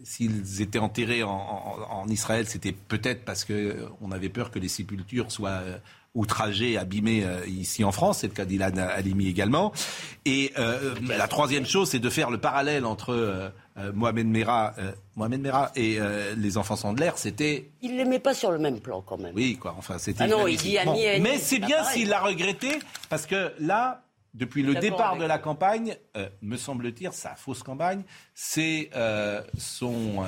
s'ils étaient enterrés en, en- Israël, c'était peut-être parce que euh, on avait peur que les sépultures soient outragées, abîmées euh, ici en France. C'est le cas d'Ilan Halimi également. Et euh, la troisième chose, c'est de faire le parallèle entre euh, Mohamed Merah, euh, Mohamed Merah et euh, les enfants Sandler. C'était Il l'aimait pas sur le même plan quand même. oui, quoi. Enfin, c'était. Ah non, il dit ami Mais c'est bien s'il l'a regretté, parce que là, depuis le départ de la campagne, me semble-t-il, sa fausse campagne, c'est son,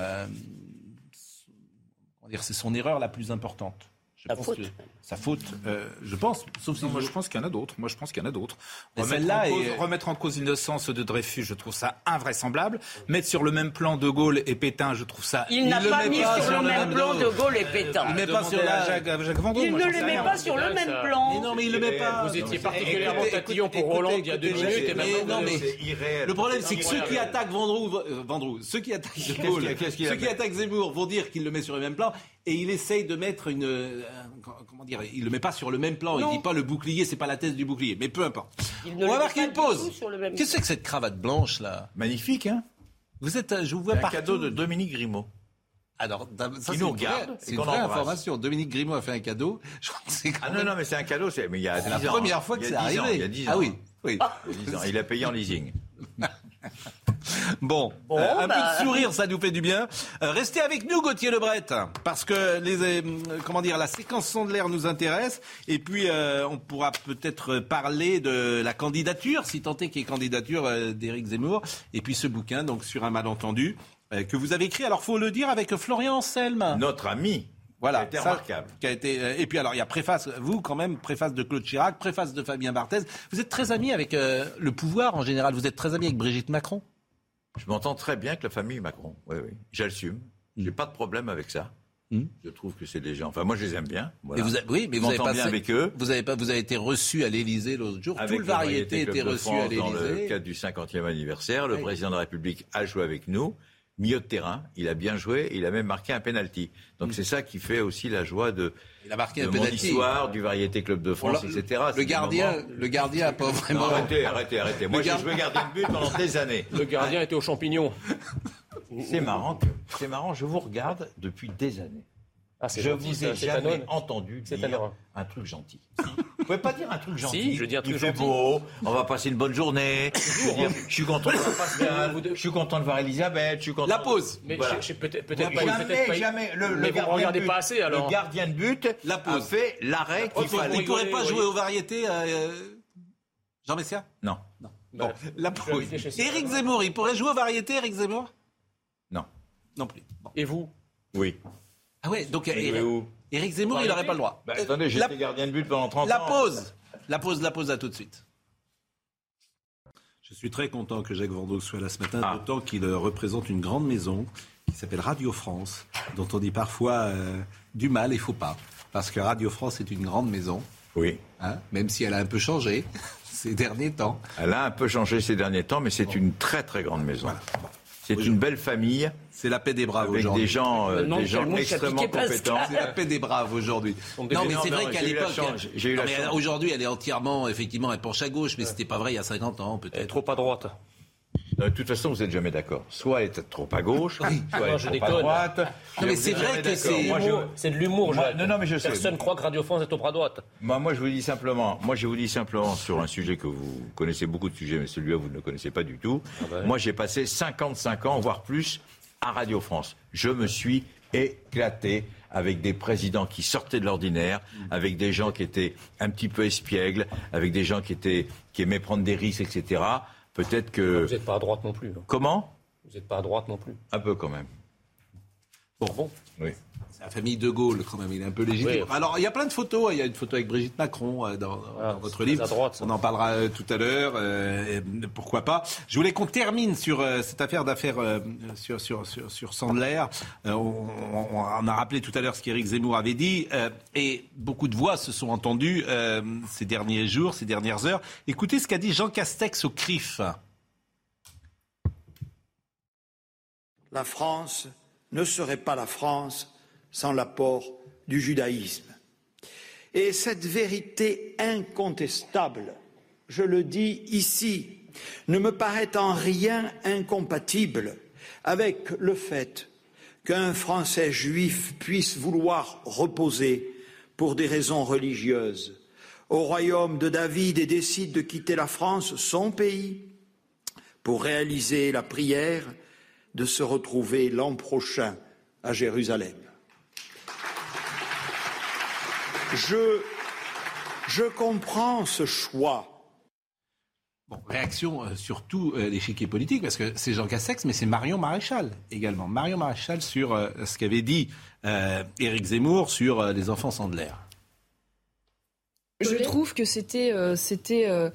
son- dire, c'est son erreur la plus importante. Je Sa faute. que- sa faute, euh, je pense. Sauf si Non, moi, vous- je pense qu'il y en a d'autres. Moi, je pense qu'il y en a d'autres. Remettre, en cause- est- remettre en cause l'innocence de Dreyfus, je trouve ça invraisemblable. Mettre sur le même plan De Gaulle et Pétain, je trouve ça. Il n'a le pas met mis pas sur le même plan de Gaulle et Pétain. Il met pas sur la- Jacques, Il ne sais met pas sur le même plan. Mais non, mais il le met pas. Vous étiez particulièrement tatillon pour Hollande il y a deux minutes. et mais maintenant, non, mais C'est irréel. Le problème, c'est que ceux qui attaquent Vendroux, ceux qui attaquent De Gaulle, ceux qui attaquent Zemmour vont dire qu'il le met sur le même plan, et il essaye de mettre une, euh, comment dire, il le met pas sur le même plan. Non. Il dit pas le bouclier, c'est pas la thèse du bouclier, mais peu importe. Il ne On le va met marquer pas une pause. tout sur le même Qu'est-ce que c'est que cette cravate blanche là? Magnifique, hein? Vous êtes, euh, je vous vois Un partout. cadeau de Dominique Grimaud. Alors, ça, Qui c'est nous une vraie- regarde c'est et une qu'on vraie information. Dominique Grimaud a fait un cadeau. Je crois que c'est quand Ah même- non, non, mais c'est un cadeau, c'est mais il y a c'est 10 la ans. première fois que c'est a 10 ans, arrivé. Il y a 10 ans. Ah oui, oui. Il y a 10 ans. Il a payé en leasing. Bon, Bon, euh, un bah. peu de sourire, ça nous fait du bien. Euh, restez avec nous, Gauthier Lebret, parce que les, euh, comment dire, la séquence Sandler nous intéresse. Et puis, on pourra peut-être parler de la candidature, si tant est qu'il y ait candidature d'Éric Zemmour. Et puis ce bouquin, donc sur un malentendu, que vous avez écrit. Alors, faut le dire avec Florian Anselme. Notre ami. Voilà, Ça a été ça, remarquable. qui a été, et puis alors il y a préface, vous quand même, préface de Claude Chirac, préface de Fabien Barthez. Vous êtes très ami avec euh, le pouvoir en général. Vous êtes très ami avec Brigitte Macron? Je m'entends très bien avec la famille Macron. Oui, oui. J'assume. J'ai pas de problème avec ça. Mm. Je trouve que c'est des gens. Enfin, moi, je les aime bien. Voilà. Et vous a- oui, mais Je vous avez passé- bien avec eux. Vous avez pas, vous avez été reçu à l'Élysée l'autre jour. Avec Tout le variété était reçu à Dans le l'Élysée. cadre du 50e anniversaire, le Oui. président de la République a joué avec nous. Milieu de terrain, il a bien joué, il a même marqué un penalty. Donc c'est ça qui fait aussi la joie de, Il a marqué de un mon penalty. histoire, du Variété Club de France, Le- etc. Le gardien, le gardien a pas vraiment. Non, arrêtez, arrêtez, arrêtez. Moi, Le j'ai joué gardien de but pendant des années. Le gardien était aux champignons. C'est marrant, que- c'est marrant, je vous regarde depuis des années. Ah, je gentil, vous ai jamais entendu dire un truc gentil. Vous pouvez pas dire un truc gentil. Si, je dis un truc Il fait gentil. beau, on va passer une bonne journée. Je dire, je suis content de voir Pascal, je suis content de voir Elisabeth, je suis content. La pause. Mais Voilà. je- je- peut-être peut-être pas. jamais, peut-être pas- jamais. Le, mais le gardien regardez de but, pas assez alors. Le gardien de but La a pause. fait l'arrêt qu'il Oh, vous fallait. Il pourrait pas jouer aux variétés, euh, Jean Messia? Non. Bon, Bah, la pause. Éric. Zemmour, il pourrait jouer aux variétés, Éric Zemmour? Non. Non plus. Bon. Et vous? Oui. Ah ouais, donc Éric Zemmour, il n'aurait pas le droit. Bah, Euh, Attendez, la, j'étais gardien de but pendant 30 la ans. pause. La pause, la pause, à tout de suite. Je suis très content que Jacques Vendôme soit là ce matin, Ah. d'autant qu'il euh, représente une grande maison qui s'appelle Radio France, dont on dit parfois euh, du mal et faut pas. Parce que Radio France est une grande maison, Oui. hein, même si elle a un peu changé ces derniers temps. Elle a un peu changé ces derniers temps, mais c'est une très très grande maison. C'est une belle famille C'est la paix des braves avec aujourd'hui. des gens, euh, Non, des gens quel mot, extrêmement compétents. C'est la paix des braves aujourd'hui. Non, des mais c'est vrai non, qu'à l'époque, chance, j'ai eu non, la mais chance. aujourd'hui, elle est entièrement, effectivement, elle penche à gauche, mais c'était pas vrai il y a 50 ans, Elle est peut-être. trop à droite. De toute façon, vous n'êtes jamais d'accord. Soit elle est trop à gauche, soit elle Non, est trop à droite. mais Vous c'est vrai que c'est- C'est de l'humour, non, non, mais je sais. Personne croit que Radio France est au bras droite. Moi, moi, je vous dis simplement, moi, je vous dis simplement sur un sujet que vous connaissez beaucoup de sujets, mais celui-là, vous ne le connaissez pas du tout. Moi, j'ai passé 55 ans, voire plus, à Radio France. Je me suis éclaté avec des présidents qui sortaient de l'ordinaire, avec des gens qui étaient un petit peu espiègles, avec des gens qui étaient, qui aimaient prendre des risques, etc. Peut-être que. Vous n'êtes pas à droite non plus. Comment? Vous n'êtes pas à droite non plus. Un peu quand même. Bon, bon. Oui. C'est la famille de Gaulle, quand même, il est un peu légitime. Oui. Alors, il y a plein de photos. Il y a une photo avec Brigitte Macron euh, dans, dans Ah, votre livre. droite, ça. On en parlera euh, tout à l'heure. euh, pourquoi pas. Je voulais qu'on termine sur euh, cette affaire d'affaires euh, sur, sur, sur, sur Sandler. Euh, on, on- on a rappelé tout à l'heure ce qu'Éric Zemmour avait dit. euh, et beaucoup de voix se sont entendues euh, ces derniers jours, ces dernières heures. Écoutez ce qu'a dit Jean Castex au CRIF. La France ne serait pas la France sans l'apport du judaïsme. Et cette vérité incontestable, je le dis ici, ne me paraît en rien incompatible avec le fait qu'un Français juif puisse vouloir reposer pour des raisons religieuses au royaume de David et décide de quitter la France, son pays, pour réaliser la prière de se retrouver l'an prochain à Jérusalem. Je, je comprends ce choix. Bon, réaction euh, sur tout euh, l'échiquier politique, parce que c'est Jean Castex, mais c'est Marion Maréchal également. Marion Maréchal sur euh, ce qu'avait dit euh, Éric Zemmour sur euh, les enfants Sandler. Je trouve que c'était euh, c'était euh,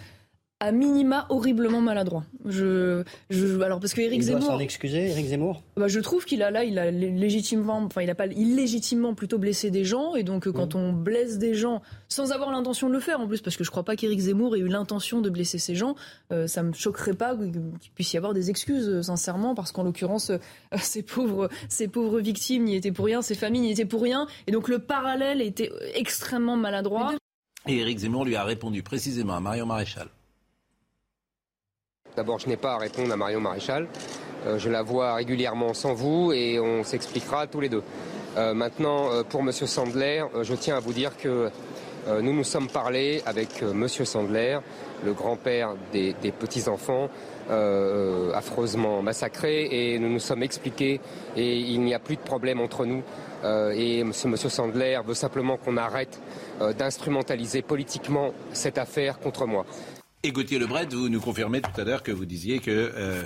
à minima horriblement maladroit. Je, je alors parce que Éric Il Zemmour s'en excuser, Éric Zemmour? Bah, je trouve qu'il a là, il a lé- légitimement, enfin, il a pas illégitimement plutôt blessé des gens, et donc euh, quand on blesse des gens sans avoir l'intention de le faire en plus, parce que je crois pas qu'Éric Zemmour ait eu l'intention de blesser ces gens, euh, ça me choquerait pas qu'il puisse y avoir des excuses, euh, sincèrement, parce qu'en l'occurrence, euh, ces pauvres, ces pauvres victimes n'y étaient pour rien, ces familles n'y étaient pour rien, et donc le parallèle était extrêmement maladroit. Et Éric Zemmour lui a répondu précisément à Marion Maréchal. D'abord, je n'ai pas à répondre à Marion Maréchal. Euh, je la vois régulièrement sans vous et on s'expliquera tous les deux. Euh, maintenant, euh, pour Monsieur Sandler, je tiens à vous dire que nous nous sommes parlé avec Monsieur Sandler, le grand-père des, petits-enfants affreusement massacrés, et nous nous sommes expliqués et il n'y a plus de problème entre nous. Euh, et Monsieur, Sandler veut simplement qu'on arrête d'instrumentaliser politiquement cette affaire contre moi. Et Gauthier Lebret, vous nous confirmez tout à l'heure que vous disiez que euh,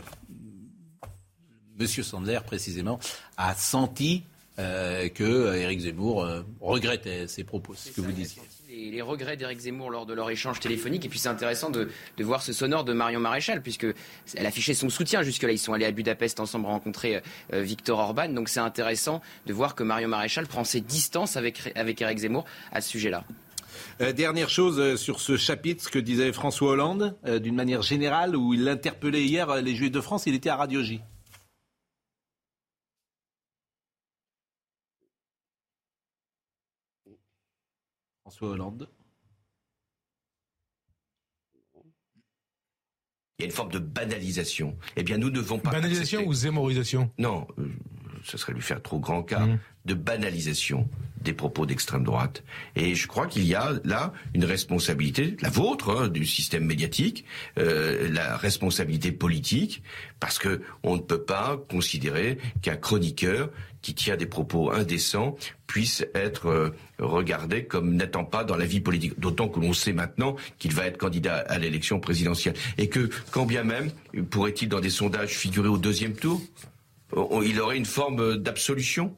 Monsieur Sandler, précisément, a senti euh, que euh, Éric Zemmour euh, regrettait ses propos, ce que vous disiez. les, les regrets d'Éric Zemmour lors de leur échange téléphonique. Et puis c'est intéressant de, de voir ce sonore de Marion Maréchal, puisque elle affichait son soutien jusque-là. Ils sont allés à Budapest ensemble rencontrer euh, Victor Orban. Donc c'est intéressant de voir que Marion Maréchal prend ses distances avec, avec Éric Zemmour à ce sujet-là. Euh, dernière chose euh, sur ce chapitre, ce que disait François Hollande, euh, d'une manière générale, où il interpellait hier les Juifs de France, il était à Radio J. François Hollande. Il y a une forme de banalisation. Eh bien, nous ne devons pas. Banalisation ou zémorisation? Non, ce serait lui faire trop grand cas. Mmh. De banalisation des propos d'extrême droite. Et je crois qu'il y a là une responsabilité, la vôtre, hein, du système médiatique, euh, la responsabilité politique, parce que on ne peut pas considérer qu'un chroniqueur qui tient des propos indécents puisse être euh, regardé comme n'étant pas dans la vie politique. D'autant que l'on sait maintenant qu'il va être candidat à l'élection présidentielle. Et que, quand bien même, pourrait-il dans des sondages figurer au deuxième tour? Il aurait une forme d'absolution?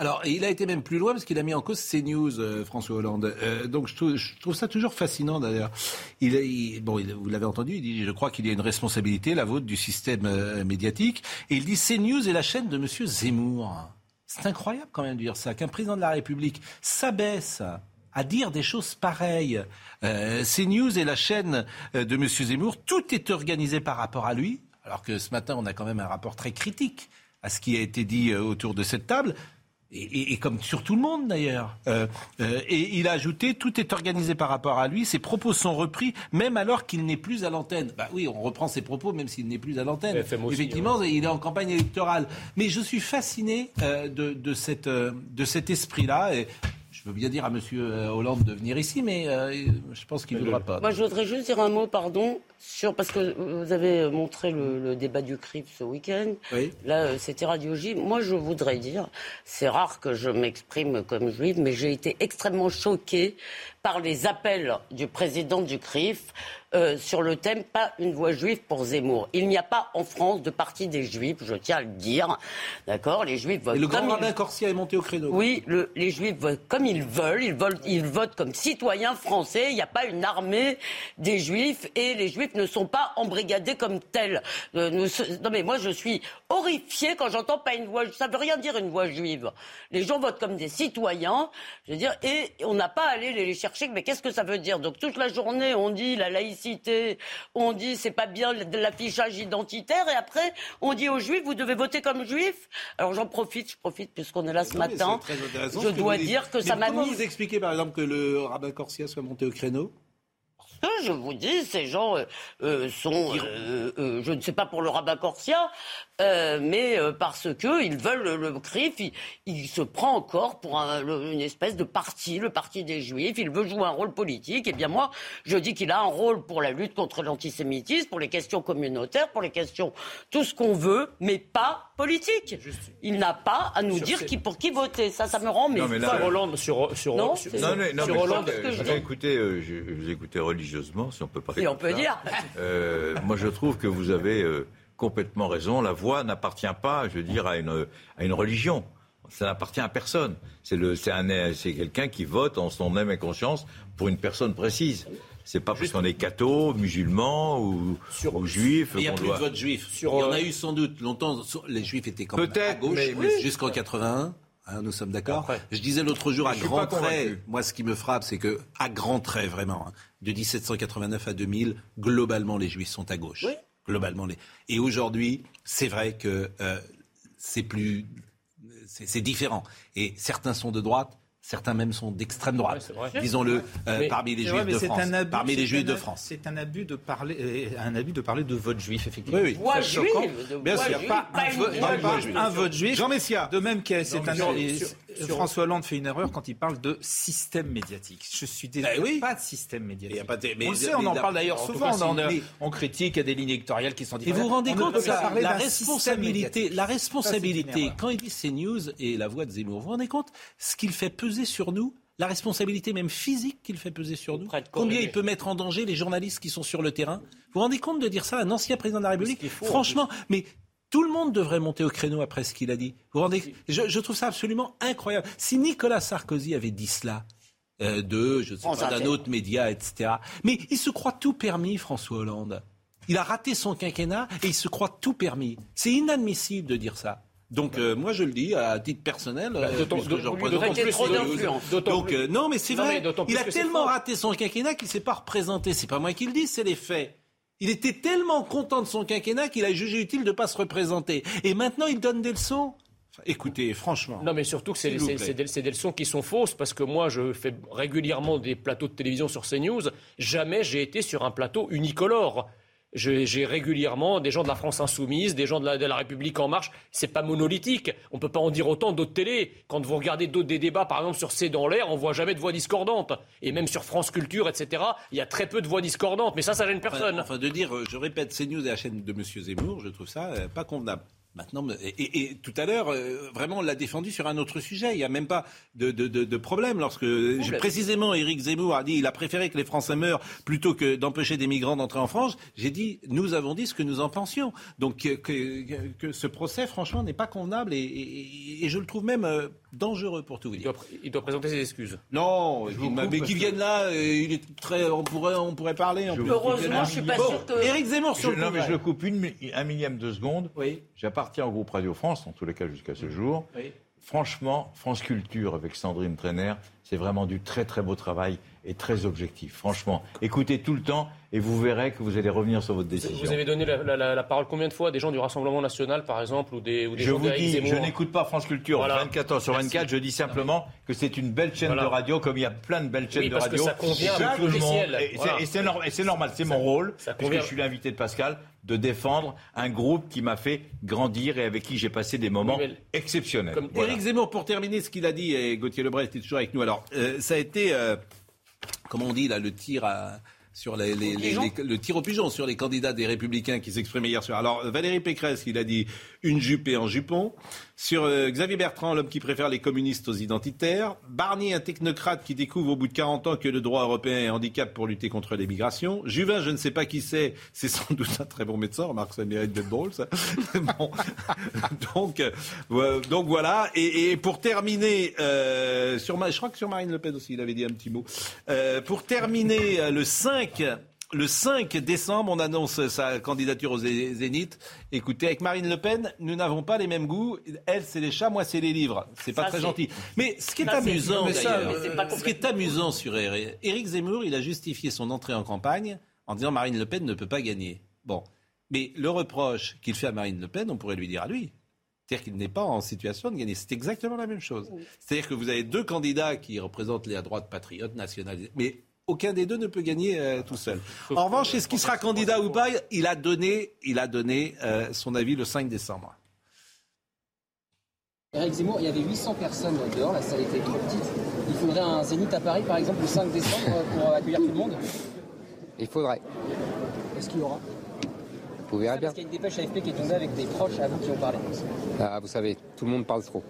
Alors, il a été même plus loin parce qu'il a mis en cause CNews, euh, François Hollande. Euh, donc, je trouve, ça toujours fascinant d'ailleurs. Il, il- bon, vous l'avez entendu, il dit Je crois qu'il y a une responsabilité, la vôtre, du système euh, médiatique. Et il dit CNews est la chaîne de Monsieur Zemmour. C'est incroyable quand même de dire ça, qu'un président de la République s'abaisse à dire des choses pareilles. CNews est la chaîne de Monsieur Zemmour. Tout est organisé par rapport à lui. Alors que ce matin, on a quand même un rapport très critique à ce qui a été dit autour de cette table. Et, et- et comme sur tout le monde d'ailleurs. Euh, euh, et il a ajouté tout est organisé par rapport à lui. Ses propos sont repris même alors qu'il n'est plus à l'antenne. Bah oui, on reprend ses propos même s'il n'est plus à l'antenne. BFM aussi, Effectivement, il est en campagne électorale. Mais je suis fasciné euh, de, de, cette, euh, de cet esprit-là. Et je veux bien dire à Monsieur euh, Hollande de venir ici, mais euh, je pense qu'il ne voudra pas. Moi, je voudrais juste dire un mot, pardon, sur parce que vous avez montré le, le débat du CRIF ce week-end. Oui. Là, euh, c'était Radio J. Moi, je voudrais dire, c'est rare que je m'exprime comme juive, mais j'ai été extrêmement choquée par les appels du président du CRIF euh, sur le thème pas une voix juive pour Zemmour. Il n'y a pas en France de parti des juifs, je tiens à le dire. D'accord? Les juifs votent Et le grand comme rabbin Corsia est monté au créneau. oui, le- les Juifs votent comme ils veulent. Ils, veulent. ils votent comme citoyens français. Il n'y a pas une armée des Juifs et les Juifs ne sont pas embrigadés comme tels. Euh, nous non mais moi je suis horrifiée quand j'entends pas une voix. Ça veut rien dire une voix juive. Les gens votent comme des citoyens. Je veux dire et on n'a pas à aller les chercher. Mais qu'est-ce que ça veut dire? Donc toute la journée on dit la laïcité, on dit c'est pas bien de l'affichage identitaire et après on dit aux Juifs vous devez voter comme Juifs. Alors j'en profite, je profite puisqu'on est là ce Non, matin. très Je dois dire que Mais ça m'a Comment mis. vous expliquez par exemple que le rabbin Corsia soit monté au créneau? Que je vous dis, ces gens euh, euh, sont, euh, euh, je ne sais pas pour le rabbin Corsia, euh, mais euh, parce que ils veulent le, le CRIF, il, il se prend encore pour un- le- une espèce de parti, le parti des Juifs. Il veut jouer un rôle politique. Et bien moi, je dis qu'il a un rôle pour la lutte contre l'antisémitisme, pour les questions communautaires, pour les questions tout ce qu'on veut, mais pas politique. Il n'a pas à nous Sur dire ces- qui pour qui voter. Ça, ça me rend mais Non, mais là. Sur Hollande, sur, sur, Non, sur- Non, mais, non, sur Hollande, que je euh, vous ai écouté religieusement, si on peut parler Et on peut ça. dire. Euh, moi, je trouve que vous avez euh, complètement raison. La voix n'appartient pas, je veux dire, à une, à une religion. Ça n'appartient à personne. C'est le, c'est un, c'est quelqu'un qui vote en son âme et conscience pour une personne précise. C'est pas parce qu'on est catho, musulman ou, ou juif. Il n'y a plus doit- de vote juif. Sur, Il y en a eu sans doute longtemps. sur- Les juifs étaient quand même à Peut-être, gauche jusqu'en 81. Hein, nous sommes d'accord. Je disais l'autre jour à grands traits. Moi, ce qui me frappe, c'est que à grands traits, vraiment, hein, de 1789 à 2000, globalement, les juifs sont à gauche. Globalement, les. Et aujourd'hui, c'est vrai que euh, c'est plus, c'est différent. Et certains sont de droite. Certains même sont d'extrême droite, disons-le, euh, parmi les juifs de France. un abus- parmi les c'est juifs un de ab- France. C'est un abus de parler, euh, un abus de parler de vote juif, effectivement. Oui, oui. Juive, de Bien sûr, juive, pas pas un vote- voix pas juive. un vote juif. Jean Messia. De même que c'est un. sur- François Hollande fait une erreur quand il parle de système médiatique. Je suis désolé. Eh oui. Pas de système médiatique. Il y a pas de- mais- on le sait, on en parle d'ailleurs souvent. cas, on, c'est- en- mais- on critique, il y a des lignes éditoriales qui sont Et différentes. vous vous rendez On compte de la responsabilité, la responsabilité, quand il dit CNews et la voix de Zemmour, vous vous rendez compte ce qu'il fait peser sur nous? La responsabilité même physique qu'il fait peser sur nous? Combien il peut mettre en danger les journalistes qui sont sur le terrain? Vous vous rendez compte de dire ça à un ancien président de la République? Franchement, mais tout le monde devrait monter au créneau après ce qu'il a dit. Vous rendez je, je trouve ça absolument incroyable. Si Nicolas Sarkozy avait dit cela euh, de, je ne sais France pas, d'un autre média, etc. Mais il se croit tout permis, François Hollande. Il a raté son quinquennat et il se croit tout permis. C'est inadmissible de dire ça. Donc euh, moi je le dis à titre personnel, euh, d'autant- puisque je représente plus- trop d'influence. D'autant Donc plus- euh, non mais c'est Non, vrai, il a tellement raté son quinquennat qu'il s'est pas représenté. C'est pas moi qui le dis, c'est les faits. Il était tellement content de son quinquennat qu'il a jugé utile de pas se représenter. Et maintenant il donne des leçons. Écoutez, franchement. Non, mais surtout que c'est des, c'est des leçons qui sont fausses parce que moi, je fais régulièrement des plateaux de télévision sur CNews. Jamais j'ai été sur un plateau unicolore. J'ai régulièrement des gens de la France insoumise, des gens de la, de la République en marche. C'est pas monolithique. On peut pas en dire autant d'autres télés. Quand vous regardez d'autres des débats, par exemple sur C'est dans l'air, on voit jamais de voix discordantes. Et même sur France Culture, etc., il y a très peu de voix discordantes. Mais ça, ça gêne personne. Enfin, enfin, de dire, euh, je répète, CNews et la chaîne de M. Zemmour, je trouve ça euh, pas convenable. Maintenant, mais- et, et- et tout à l'heure, euh, vraiment, on l'a défendu sur un autre sujet. Il n'y a même pas de, de- de- de problème. Lorsque j'ai- précisément Éric Zemmour a dit il a préféré que les Français meurent plutôt que d'empêcher des migrants d'entrer en France, j'ai dit nous avons dit ce que nous en pensions. Donc que, que- que ce procès, franchement, n'est pas convenable et, et- et je le trouve même euh, dangereux pour tout vous dire. Il doit présenter ses excuses. Non, Je vous mais parce qui que- vienne là, euh, il est très, on pourrait, on pourrait parler. en plus. Heureusement, je suis pas sûr que. Éric Zemmour sur je, le Non, mais je le coupe une, un millième de seconde. Oui. J'appartiens au groupe Radio France, en tous les cas jusqu'à ce jour. Oui. Franchement, France Culture avec Sandrine Trainer, c'est vraiment du très très beau travail et très objectif. Franchement, écoutez tout le temps et vous verrez que vous allez revenir sur votre décision. Vous avez donné la, la- la- la parole combien de fois à des gens du Rassemblement national, par exemple, ou des, ou des Je gens vous dis, Zemmour je n'écoute pas France Culture Voilà. 24 heures sur 24. Je dis simplement que c'est une belle chaîne Voilà. de radio, comme il y a plein de belles chaînes Oui, de parce que radio. ça convient Et que à tout le monde- et c'est- Voilà. Normal, c'est mon rôle, ça puisque convient. je suis l'invité de Pascal, de défendre un groupe qui m'a fait grandir et avec qui j'ai passé des moments exceptionnels. Voilà. Éric Zemmour, pour terminer ce qu'il a dit, et Gauthier Lebret était toujours avec nous. Alors, euh, ça a été, euh, comment on dit là, le tir à, sur les, les- les- les- le tir au pigeon sur les candidats des Républicains qui s'exprimaient hier soir. Alors, Valérie Pécresse, il a dit une jupe et en jupon. Sur euh, Xavier Bertrand, l'homme qui préfère les communistes aux identitaires. Barnier, un technocrate qui découvre au bout de 40 ans que le droit européen est un handicap pour lutter contre les migrations. Juvin, je ne sais pas qui c'est, c'est sans doute un très bon médecin. Remarque, ça mérite d'être drôle, ça. Donc, euh, donc voilà. Et, et pour terminer, euh, sur ma, je crois que sur Marine Le Pen aussi, il avait dit un petit mot. Euh, pour terminer, euh, le 5. Le 5 décembre, on annonce sa candidature au Zé- Zénith. Écoutez, avec Marine Le Pen, nous n'avons pas les mêmes goûts. Elle, c'est les chats, moi, c'est les livres. C'est pas Ça, très gentil. Mais ce qui est Ça, amusant, ça, pas ce qui est amusant sur Éric Éric Zemmour, il a justifié son entrée en campagne en disant Marine Le Pen ne peut pas gagner. Bon, mais le reproche qu'il fait à Marine Le Pen, on pourrait lui dire à lui. C'est-à-dire qu'il n'est pas en situation de gagner. C'est exactement la même chose. C'est-à-dire que vous avez deux candidats qui représentent les à droite patriotes, nationalistes, mais aucun des deux ne peut gagner euh, tout seul. En revanche, est-ce qu'il sera candidat ou pas Il a donné, il a donné euh, son avis le 5 décembre. Eric Zemmour, il y avait 800 personnes dehors, la salle était trop petite. Il faudrait un zénith à Paris, par exemple, le 5 décembre pour accueillir tout le monde? Il faudrait. Est-ce qu'il y aura? Vous verrez bien. Parce qu'il y a une dépêche AFP qui est tombée avec des proches à vous qui ont parlé. Ah, vous savez, tout le monde parle trop.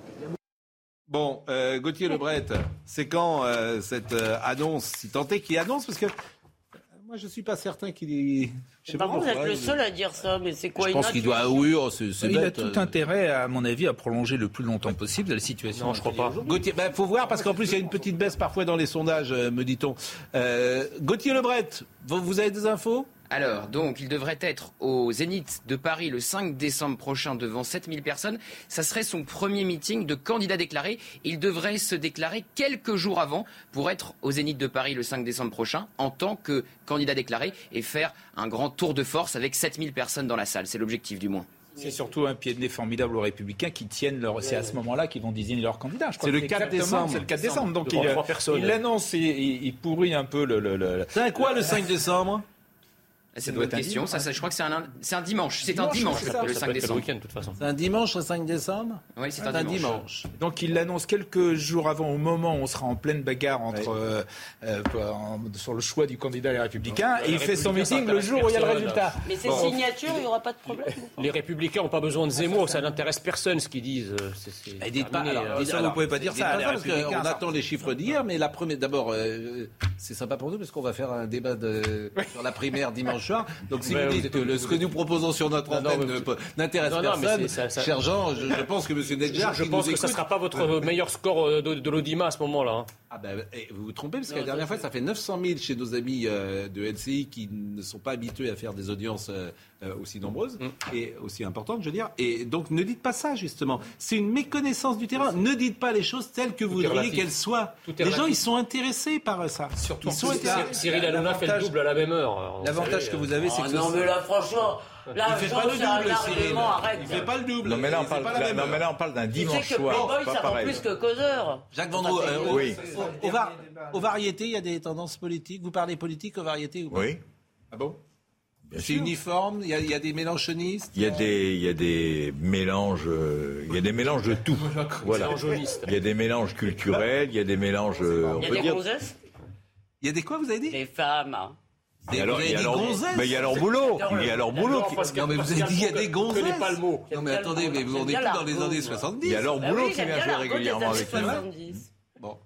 Bon, euh, Gauthier Lebret, c'est quand euh, cette euh, annonce, si tant est qu'il annonce, parce que euh, moi je suis pas certain qu'il y... Je sais Par pas contre, vous êtes le seul à dire ça, mais c'est quoi Je une pense qu'il doit. Oui, oh, c'est c'est Il a tout euh. intérêt, à mon avis, à prolonger le plus longtemps possible la situation. Non, je crois pas. Gauthier, ben, faut voir parce qu'en plus il y a une petite baisse parfois dans les sondages, me dit-on. Euh, Gauthier Lebret, vous, vous avez des infos? Alors, donc, il devrait être au Zénith de Paris le 5 décembre prochain devant 7000 personnes. Ça serait son premier meeting de candidat déclaré. Il devrait se déclarer quelques jours avant pour être au Zénith de Paris le 5 décembre prochain en tant que candidat déclaré et faire un grand tour de force avec 7000 personnes dans la salle. C'est l'objectif du moins. C'est surtout un pied de nez formidable aux Républicains qui tiennent leur. C'est à ce moment-là qu'ils vont désigner leur candidat. C'est le que 4 exactement- décembre. C'est le 4 décembre. Donc il, l'annonce et il, il pourrit un peu le. le, le- C'est un quoi le 5 décembre? C'est une bonne question. dimanche, Ça, ça, je crois que c'est un, dimanche. C'est un Dimanche, ça. le Ça 5 peut être le décembre. week-end, de toute façon. C'est un dimanche le 5 décembre Oui, c'est Ah, un dimanche. Donc il l'annonce quelques jours avant, au moment où on sera en pleine bagarre entre, euh, euh, sur le choix du candidat des Républicains, Ouais, et les il fait son meeting le jour où il y a le résultat. Mais ces Bon. signatures, il n'y aura pas de problème. Les Républicains n'ont pas besoin de Zemmour, ça n'intéresse personne ce qu'ils disent. dites pas, alors, dites- vous alors, pouvez pas dire ça, les ça. attend les chiffres d'hier, mais la première, d'abord, euh, c'est sympa pour nous parce qu'on va faire un débat sur la primaire dimanche Donc si vous dites que le- ce que nous proposons sur notre antenne n'intéresse personne, c'est- ça- ça- cher Jean, je, je pense que M. Nedjar, Je pense ça ne sera pas votre meilleur score euh, de, de l'Audima à ce moment-là. hein. Ah ben, eh, vous vous trompez, parce que la dernière fois, ça fait 900 000 chez nos amis euh, de LCI qui ne sont pas habitués à faire des audiences euh, euh, aussi nombreuses Mm. et aussi importantes, je veux dire. Et donc, ne dites pas ça, justement. C'est une méconnaissance du terrain. Ne dites pas les choses telles que vous voudriez qu'elles soient. Tout les gens, ils sont intéressés par ça. Surtout ils sont intéressés. là, Cyril Hanouna fait le double à la même heure. vous L'avantage que vous euh, avez, c'est Ah que non, mais là, franchement, Là, il fait Jean, pas le double, Cyril. arrête. Il fait pas le double. Non mais là on parle, là, non, mais là on parle d'un Tu sais dimanche que soir. Playboy, ça vend pareil. plus que causeur. Jacques Vendroux, euh, Oui. au, au var- au variété, il y a des tendances politiques. Vous parlez politique au variété ou pas Oui. Ah bon C'est uniforme, il y, a, il y a des mélanchonistes. Il y a des, il y a des mélanges, euh, il y a des mélanges de tout. Voilà. Il y a des mélanges culturels, il y a des mélanges, euh, on Il y a peut des dire. Il y a des quoi, vous avez dit Des femmes. Hein. Il y a il y leur- gonzesses mais il y a leur boulot. Il y a leur boulot. qui- Non mais vous avez dit il y a des gonzesses. connais pas le mot. Non mais attendez, mais vous on est plus dans les années 70. Il y a leur Bah boulot qui vient jouer régulièrement années avec nous. 70. Bon.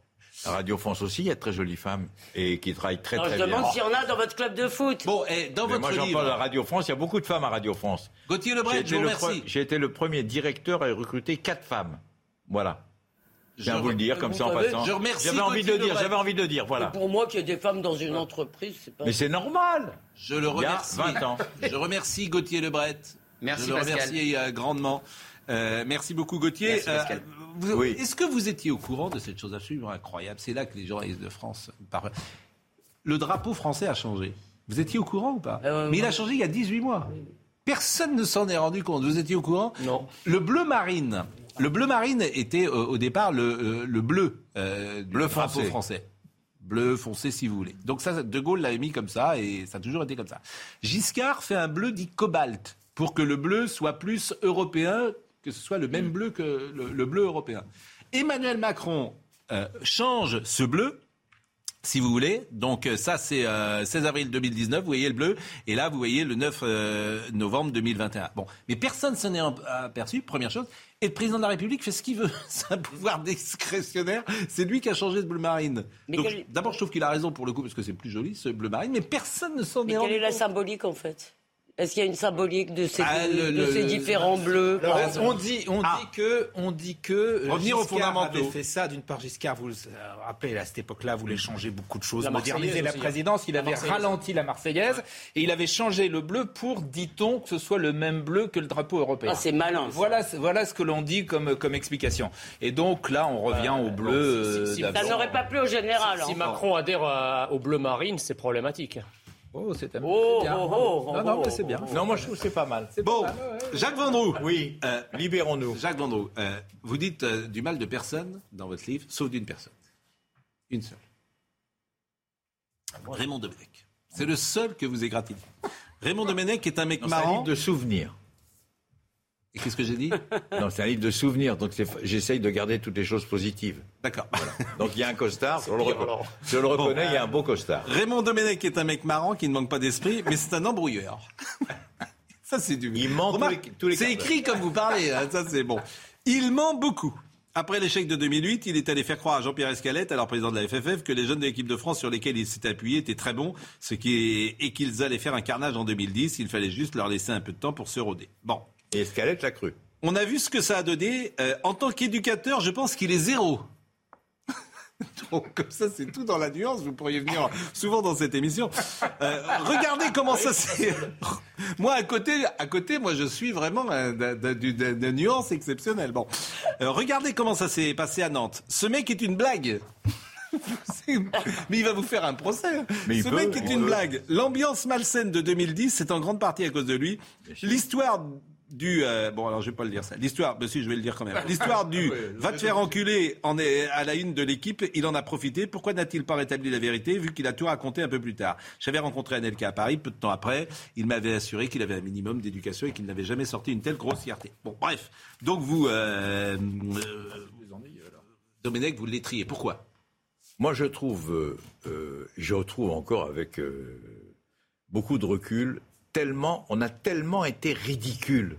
À Radio France aussi, il y a de très jolies femmes et qui travaillent très Non, très je bien. demande s'il y en a dans votre club de foot. Bon, et dans Mais votre moi, j'en livre, parle à Radio France. Il y a beaucoup de femmes à Radio France. Gauthier Lebret, je vous le remercie. pre- j'ai été le premier directeur à recruter quatre femmes. Voilà. Je viens vous le dire re- comme ça en savez, passant. je remercie J'avais envie de dire. J'avais envie de dire. Voilà. Pour moi, qu'il y ait des femmes dans une entreprise, c'est pas. Mais c'est normal. Je le Il y a remercie. 20 ans. Je remercie Gauthier Lebret. Merci, Je le remercie euh, grandement. Euh, merci beaucoup Gauthier. Merci, Pascal. vous- Oui. Est-ce que vous étiez au courant de cette chose absolument incroyable? C'est là que les journalistes de France parlent. Le drapeau français a changé. Vous étiez au courant ou pas? Euh, Mais il a changé il y a 18 mois. Personne ne s'en est rendu compte. Vous étiez au courant? Non. Le bleu marine. Le bleu marine était euh, au départ le, euh, le bleu, euh, du Bleu drapeau français. Bleu foncé si vous voulez. Donc ça, De Gaulle l'avait mis comme ça et ça a toujours été comme ça. Giscard fait un bleu dit cobalt pour que le bleu soit plus européen, que ce soit le même bleu que le, le bleu européen. Emmanuel Macron euh, change ce bleu si vous voulez. Donc euh, ça, c'est euh, 16 avril 2019, vous voyez le bleu. Et là, vous voyez le 9 euh, novembre 2021. Bon, mais personne s'en est aperçu, première chose. Et le président de la République fait ce qu'il veut. C'est un pouvoir discrétionnaire. C'est lui qui a changé ce bleu marine. Mais Donc, quel- D'abord, je trouve qu'il a raison pour le coup, parce que c'est plus joli, ce bleu marine. Mais personne ne s'en Mais est quelle rendu est la symbolique en fait? Est-ce qu'il y a une symbolique de ces, Ah, le- de le- ces le- différents bleus Alors, par exemple on dit, on Ah. dit que, on dit que euh, Revenir aux fondamentaux. avait fait ça. D'une part, Giscard, vous vous euh, rappelez, à cette époque-là, voulait changer beaucoup de choses, La moderniser Marseillaise la hein. présidence. Il La avait ralenti la Marseillaise et il avait changé le bleu pour, dit-on, que ce soit le même bleu que le drapeau européen. Ah, c'est malin. ça. Voilà, voilà ce que l'on dit comme, comme explication. Et donc là, on revient au bleu. bon, si- si- euh, si-. Ça n'aurait pas plu au général. Si hein. Macron adhère à- au bleu marine, c'est problématique. Oh, c'est un peu Oh, bien. oh, oh, non, non, oh, mais c'est oh, bien. Non, moi je trouve que c'est pas mal. Bon, Jacques Vendroux. Oui. Euh, Libérons-nous. Jacques Vendroux, euh, vous dites euh, du mal de personne dans votre livre, sauf d'une personne. Une seule. Raymond Domenech. C'est le seul que vous égratignez. Raymond Domenech est un mec Non, un marrant. livre de souvenirs. Et qu'est-ce que j'ai dit Non, c'est un livre de souvenirs. Donc j'essaye de garder toutes les choses positives. D'accord. Donc il y a un costard. Je le, reconnais. alors. Je le reconnais. Il y a un beau costard. Raymond Domenech est un mec marrant qui ne manque pas d'esprit, mais c'est un embrouilleur. Ça, c'est du. Il ment tous Remarque, les- tous les C'est écrit comme vous parlez, hein, ça, c'est bon. Il ment beaucoup. Après l'échec de 2008, il est allé faire croire à Jean-Pierre Escalette, alors président de la FFF, que les jeunes de l'équipe de France sur lesquels il s'était appuyé étaient très bons, ce qui est... et qu'ils allaient faire un carnage en 2010. Il fallait juste leur laisser un peu de temps pour se roder. Bon. Et Escalette l'a cru. On a vu ce que ça a donné. Euh, en tant qu'éducateur, je pense qu'il est zéro. Donc, comme ça, c'est tout dans la nuance. Vous pourriez venir souvent dans cette émission. Euh, regardez comment ça s'est. moi, à côté, à côté, moi, je suis vraiment d'un- d'un- d'une nuance exceptionnelle. Bon, Euh, regardez comment ça s'est passé à Nantes. Ce mec est une blague. Mais il va vous faire un procès. Mais il Ce peut, mec est une peut. blague. L'ambiance malsaine de 2010, c'est en grande partie à cause de lui. L'histoire du euh, bon alors je vais pas le dire ça. L'histoire, bah si je vais le dire quand même. L'histoire du va te faire enculer en est à la une de l'équipe. Il en a profité. Pourquoi n'a-t-il pas rétabli la vérité vu qu'il a tout raconté un peu plus tard? J'avais rencontré Anelka à Paris peu de temps après. Il m'avait assuré qu'il avait un minimum d'éducation et qu'il n'avait jamais sorti une telle grossièreté. Bon bref. Donc vous, euh, euh, Domenech, vous l'étriez. Pourquoi? Moi, je trouve, euh, euh, je retrouve encore avec euh, beaucoup de recul, tellement, on a tellement été ridicule.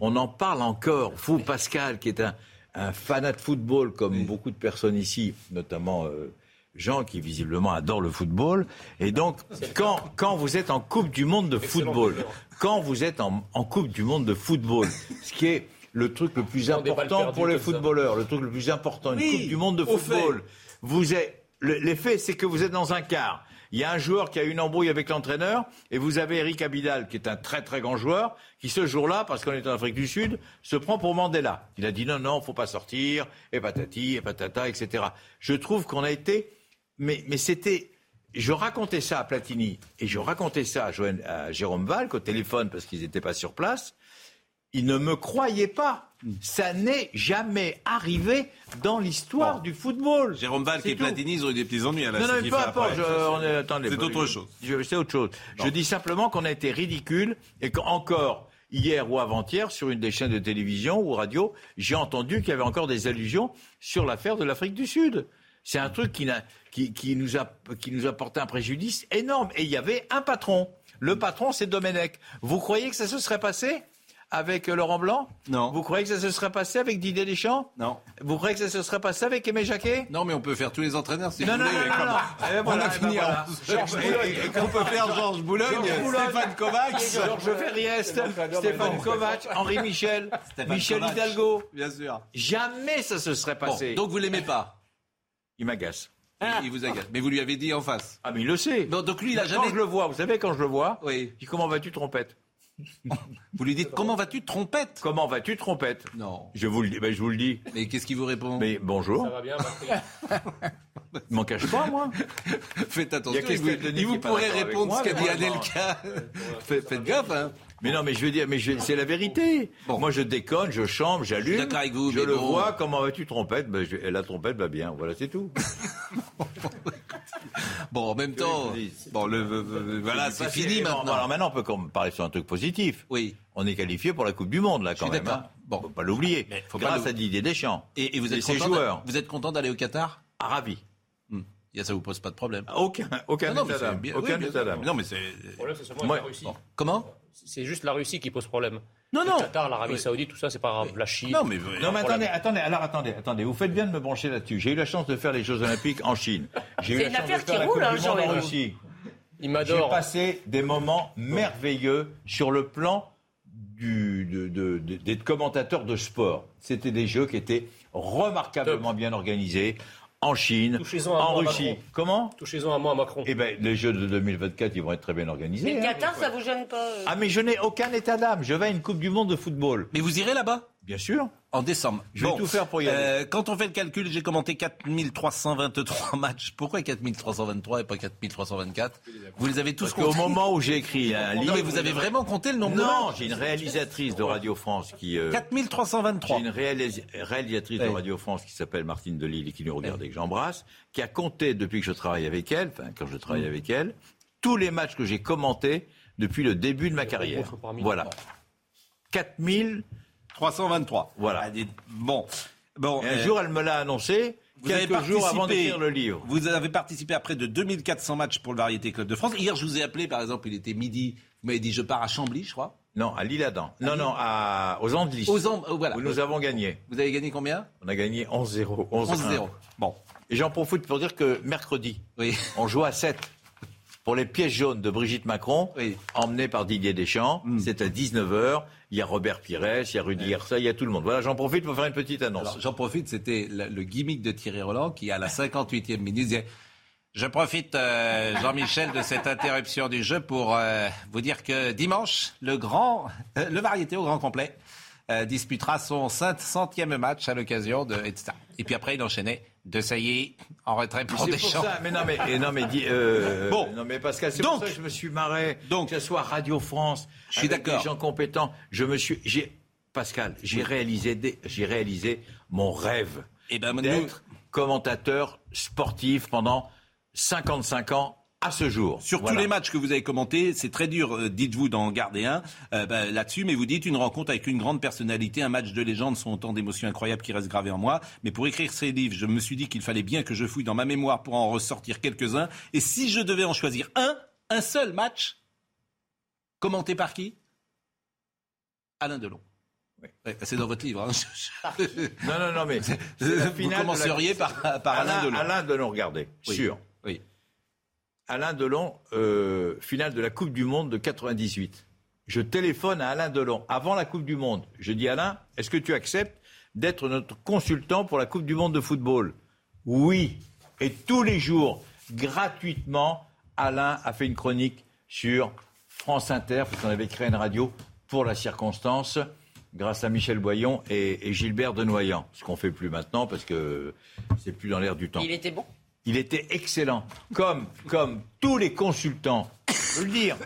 On en parle encore. Vous, Pascal, qui est un, un fanat de football, comme beaucoup de personnes ici, notamment euh, Jean, qui visiblement adore le football. Et donc, quand, quand vous êtes en Coupe du Monde de football, quand vous êtes en, en Coupe du Monde de football, ce qui est le truc le plus important pour les ça. footballeurs, le truc le plus important, une Oui, Coupe du Monde de football, vous êtes, le- l'effet, c'est que vous êtes dans un quart. Il y a un joueur qui a eu une embrouille avec l'entraîneur, et vous avez Eric Abidal, qui est un très très grand joueur, qui ce jour-là, parce qu'on est en Afrique du Sud, se prend pour Mandela. Il a dit non, non, faut pas sortir, et patati, et patata, etc. Je trouve qu'on a été, mais, mais c'était, je racontais ça à Platini et je racontais ça à, à Jérôme Valk au téléphone parce qu'ils n'étaient pas sur place. Ils ne me croyaient pas. Ça n'est jamais arrivé dans l'histoire du football. Jérôme Valk C'est et tout. Platini, ils ont eu des petits ennuis à la Non, non, mais peu FIFA importe. après. je- on est- attendez, C'est autre chose. je- C'est autre chose. Je dis simplement qu'on a été ridicule et qu'encore hier ou avant-hier, sur une des chaînes de télévision ou radio, j'ai entendu qu'il y avait encore des allusions sur l'affaire de l'Afrique du Sud. C'est un truc qui, qui, qui nous a, qui nous a porté un préjudice énorme. Et il y avait un patron. Le patron, c'est Domenech. Vous croyez que ça se serait passé? Avec Laurent Blanc Non. Vous croyez que ça se serait passé avec Didier Deschamps Non. Vous croyez que ça se serait passé avec Aimé Jacquet Non, mais on peut faire tous les entraîneurs si Non, vous non, voulez. non, non, non. Eh, On voilà, a eh ben fini voilà. en Georges Boulogne. Et- et qu'on peut faire Georges Boulogne. Stéphane Kovacs. Georges Ferriest, Stéphane Kovacs, Henri Michel, Stéphane Michel Kovacs. Hidalgo. Bien sûr. Jamais ça se serait passé. Bon, donc vous l'aimez pas Il m'agace. Il- Il vous agace. Mais vous lui avez dit en face. Ah, mais il le sait. Donc, donc lui, il a Quand jamais. je le vois, vous savez, quand je le vois, Oui. je dis comment vas-tu, trompette? Vous lui dites comment vas-tu, trompette? Comment vas-tu, trompette? Non. Je vous le dis, ben, je vous le dis. Mais qu'est-ce qu'il vous répond? Mais bonjour. Ça va bien, Patrick Je m'en cache pas, moi. Faites Il y a attention. Il vous, il vous pourrait répondre moi, ce qu'a dit Anelka. Faites, gaffe, hein. Mais non, mais je veux dire, mais c'est la vérité. Moi, je déconne, je chante, j'allume. d'accord avec vous, Je mais le bon. vois. Comment vas-tu, trompette? Ben, je- La trompette va bien. Voilà, c'est tout. Bon, en même temps, bon, le, le- le- voilà, c'est fini maintenant. Alors maintenant, on peut parler sur un truc positif. Oui. On est qualifié pour la Coupe du Monde, là, quand même. hein. Bon, faut pas l'oublier. Mais faut pas Grâce à Didier Deschamps. Et, et vous êtes content joueurs. Vous êtes content d'aller au Qatar Ah, ravi. Hmm. Et ça vous pose pas de problème Aucun, aucun Non, état d'âme. Aucun oui, état d'âme. Non, mais c'est. Le problème, c'est seulement Moi- la Russie. Comment C'est juste la Russie qui pose problème. Non, Le non. Qatar, l'Arabie Oui. Saoudite, tout ça, c'est pas grave. La Chine. Non, mais. Non, mais attendez, attendez, alors attendez, attendez. Vous faites bien de me brancher là-dessus. J'ai eu la chance de faire les Jeux Olympiques en Chine. J'ai eu C'est la une chance affaire de faire qui la roule, Coupe hein, du Monde en Jean-Hérou. Russie. Il J'ai m'adore. passé des moments merveilleux sur le plan du, de, de- de- des commentateurs de sport. C'était des jeux qui étaient remarquablement bien organisés en Chine, en Russie. Macron. Comment Touchez-en un mot à Macron. Eh bien, les Jeux de 2024, ils vont être très bien organisés. Mais le hein. Qatar, ça vous gêne pas euh Ah, mais je n'ai aucun état d'âme. Je vais à une Coupe du Monde de football. Mais vous irez là-bas? Bien sûr. En décembre. Je vais tout faire pour y aller. euh, quand on fait le calcul, j'ai commenté 4323 matchs. Pourquoi 4323 et pas 4324 Vous les avez tous Parce qu'au comptés moment où j'ai écrit un livre. Non, mais vous avez vraiment compté le nombre de Non, matchs j'ai une réalisatrice de Radio France qui. euh, 4323. J'ai une réalis- réalisatrice de. Radio France qui s'appelle Martine Delille et qui nous regarde et que j'embrasse, qui a compté depuis que je travaille avec elle, enfin quand je travaille Mm. avec elle, tous les matchs que j'ai commentés depuis le début de ma carrière. Voilà. 4000. 323. Voilà. Ah, Bon. Bon. Et un euh, jour, elle me l'a annoncé Vous avez quelques jours avant d'écrire le livre. Vous avez participé à près de 2400 matchs pour le Variété Club de France. Hier, je vous ai appelé, par exemple, il était midi. Vous m'avez dit, je pars à Chambly, je crois. Non, à Lille-Adam. Non, non, à, aux Andelys. Aux Andes, oh, voilà. Où nous avons gagné. Vous avez gagné combien? On a gagné 11-0. 11-0. Bon. Et j'en profite pour dire que mercredi, Oui. on joue à 7 pour les pièces jaunes de Brigitte Macron, Oui. par Didier Deschamps. C'est à 19h. Il y a Robert Pires, il y a Rudy Garcia, il y a tout le monde. Voilà, j'en profite pour faire une petite annonce. J'en profite, c'était le, le gimmick de Thierry Roland qui, à la 58e minute, disait Je profite, euh, Jean-Michel, de cette interruption du jeu pour euh, vous dire que dimanche, le grand, euh, le variété au grand complet euh, disputera son 500e match à l'occasion de. Et puis après, il enchaînait de ça y est, en retrait pour c'est pour Deschamps. ça, mais non, mais, et non, mais, dis, euh, Bon. non, mais Pascal, c'est pour ça que je me suis marré. Donc. que ce soit Radio France, Je suis d'accord. Des gens compétents. Je me suis, j'ai, Pascal, j'ai réalisé, des- j'ai réalisé mon rêve Eh ben, d'être commentateur sportif pendant 55 ans à ce jour. Sur Voilà. tous les matchs que vous avez commentés, c'est très dur, euh, dites-vous, d'en garder un euh, bah, là-dessus, mais vous dites une rencontre avec une grande personnalité, un match de légende sont autant d'émotions incroyables qui restent gravées en moi. Mais pour écrire ces livres, je me suis dit qu'il fallait bien que je fouille dans ma mémoire pour en ressortir quelques-uns. Et si je devais en choisir un, un seul match, commenté par qui? Alain Delon. Ouais, c'est dans votre livre. hein. Non, non, non, mais vous la- commenceriez par, par Alain, Delon. Alain Delon, regardez, Oui. sûr. Alain Delon, euh, finale de la Coupe du Monde de 98. Je téléphone à Alain Delon avant la Coupe du Monde. Je dis Alain, est-ce que tu acceptes d'être notre consultant pour la Coupe du Monde de football? Oui. Et tous les jours, gratuitement, Alain a fait une chronique sur France Inter, parce qu'on avait créé une radio pour la circonstance, grâce à Michel Boyon et, Gilbert Denoyant. Ce qu'on fait plus maintenant parce que c'est plus dans l'air du temps. Il était bon? Il était excellent. Comme, comme tous les consultants, je peux le dire,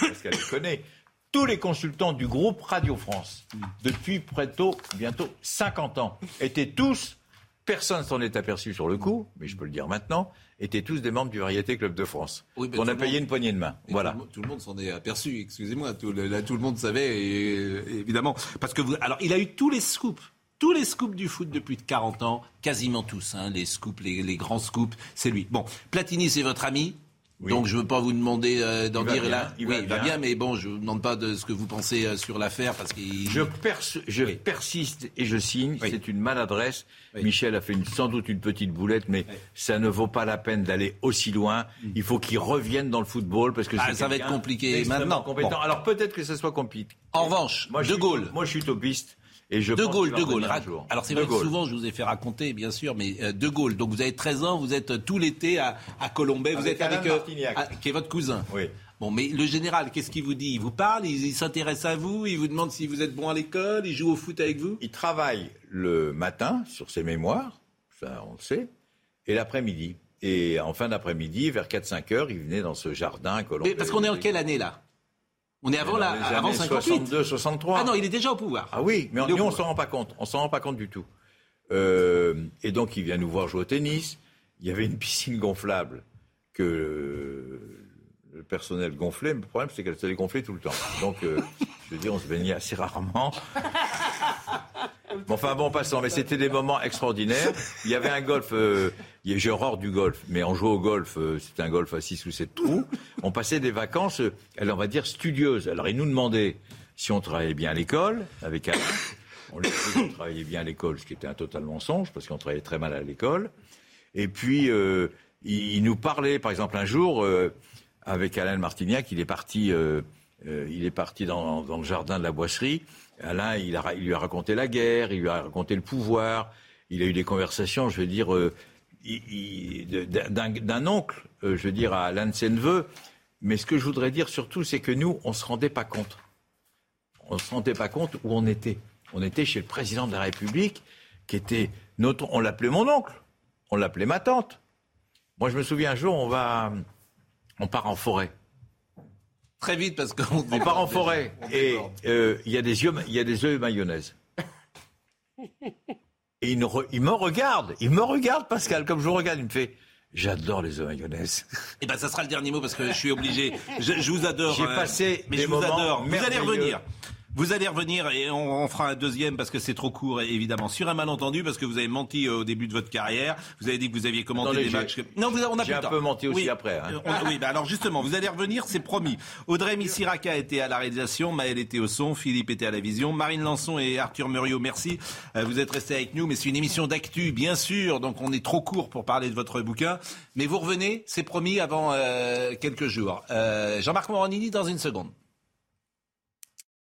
parce qu'elle le connaît, tous les consultants du groupe Radio France, depuis bientôt, bientôt 50 ans, étaient tous, personne s'en est aperçu sur le coup, mais je peux le dire maintenant, étaient tous des membres du Variété Club de France. Oui, on a payé monde- une poignée de main. Voilà. Tout le, monde- tout le monde s'en est aperçu, excusez-moi. Tout, là, tout le monde savait, et, évidemment. Parce que vous, alors, il a eu tous les scoops. Tous les scoops du foot depuis 40 ans, quasiment tous, hein, les scoops, les, les grands scoops, c'est lui. Bon, Platini, c'est votre ami. Donc je ne veux pas vous demander euh, d'en dire bien, là. il oui, va il va bien. bien, mais bon, je ne vous demande pas de ce que vous pensez euh, sur l'affaire parce qu'il. Je, persiste et je signe. C'est une maladresse. Michel a fait une- sans doute une petite boulette, mais ça ne vaut pas la peine d'aller aussi loin. Il faut qu'il revienne dans le football parce que Mm. Ah, ça va être compliqué maintenant. compétent. Bon. Alors peut-être que ça soit compliqué. En revanche, moi, je De suis- Gaulle. Moi, je suis topiste. Et je de Gaulle, De Gaulle. Alors c'est vrai que souvent je vous ai fait raconter, bien sûr, mais euh, De Gaulle. Donc vous avez 13 ans, vous êtes euh, tout l'été à, à Colombay, vous êtes avec euh, qui est votre cousin. Oui. Bon, mais le général, qu'est-ce qu'il vous dit? Il vous parle, il, il s'intéresse à vous, il vous demande si vous êtes bon à l'école, il joue au foot avec vous? Il travaille le matin sur ses mémoires, ça on le sait, et l'après-midi. Et en fin d'après-midi, vers 4-5 heures, il venait dans ce jardin à Colombey. Mais parce qu'on est en quelle année là? On est avant la, avant années 58. 62, 63. Ah non, il est déjà au pouvoir. Ah oui, mais au nous, on s'en rend pas compte. On s'en rend pas compte du tout. Euh, et donc, il vient nous voir jouer au tennis. Il y avait une piscine gonflable que le personnel gonflait. Mais le problème, c'est qu'elle s'allait gonfler tout le temps. Donc, euh, je veux dire, on se baignait assez rarement. Mais enfin, bon, passant. Mais c'était des moments extraordinaires. Il y avait un golf. Euh, j'ai horreur du golf, mais on jouait au golf. euh, c'était un golf à 6 ou 7 trous. On passait des vacances, euh, on va dire, studieuses. Alors, il nous demandait si on travaillait bien à l'école, avec Alain. On lui disait qu'on travaillait bien à l'école, ce qui était un total mensonge, parce qu'on travaillait très mal à l'école. Et puis, il, nous parlait, par exemple, un jour, avec Alain Martignac, il est parti, il est parti dans, dans le jardin de la boisserie. Alain, il, a, il lui a raconté la guerre, il lui a raconté le pouvoir. Il a eu des conversations, je veux dire, euh, d'un oncle, euh, je veux dire, à l'un de ses neveux. Mais ce que je voudrais dire surtout, c'est que nous, on ne se rendait pas compte. On ne se rendait pas compte où on était. On était chez le président de la République, qui était notre. On l'appelait mon oncle. On l'appelait ma tante. Moi, je me souviens un jour, on va. On part en forêt. Très vite parce qu'on On part en forêt. Et euh, il y a des yeux, il y a des œufs mayonnaise. Et il, ne re- il me regarde, il me regarde, Pascal, comme je vous regarde, il me fait J'adore les œufs mayonnaise. Eh ben, ça sera le dernier mot parce que je suis obligé. Je, je vous adore. J'ai euh, passé mais des je vous adore. Vous allez revenir. Vous allez revenir et on, on fera un deuxième parce que c'est trop court, évidemment. Sur un malentendu, parce que vous avez menti euh, au début de votre carrière. Vous avez dit que vous aviez commenté Attendez, des matchs. que- Non, vous, on a j'ai un temps. peu menti aussi Oui. après, hein. Euh, on- oui, bah alors justement, vous allez revenir, c'est promis. Audrey Missiraka était à la réalisation, Maël était au son, Philippe était à la vision, Marine Lançon et Arthur Muriot, merci. Euh, vous êtes restés avec nous, mais c'est une émission d'actu, bien sûr, donc on est trop court pour parler de votre bouquin. Mais vous revenez, c'est promis, avant euh, quelques jours. Euh, Jean-Marc Morandini dans une seconde.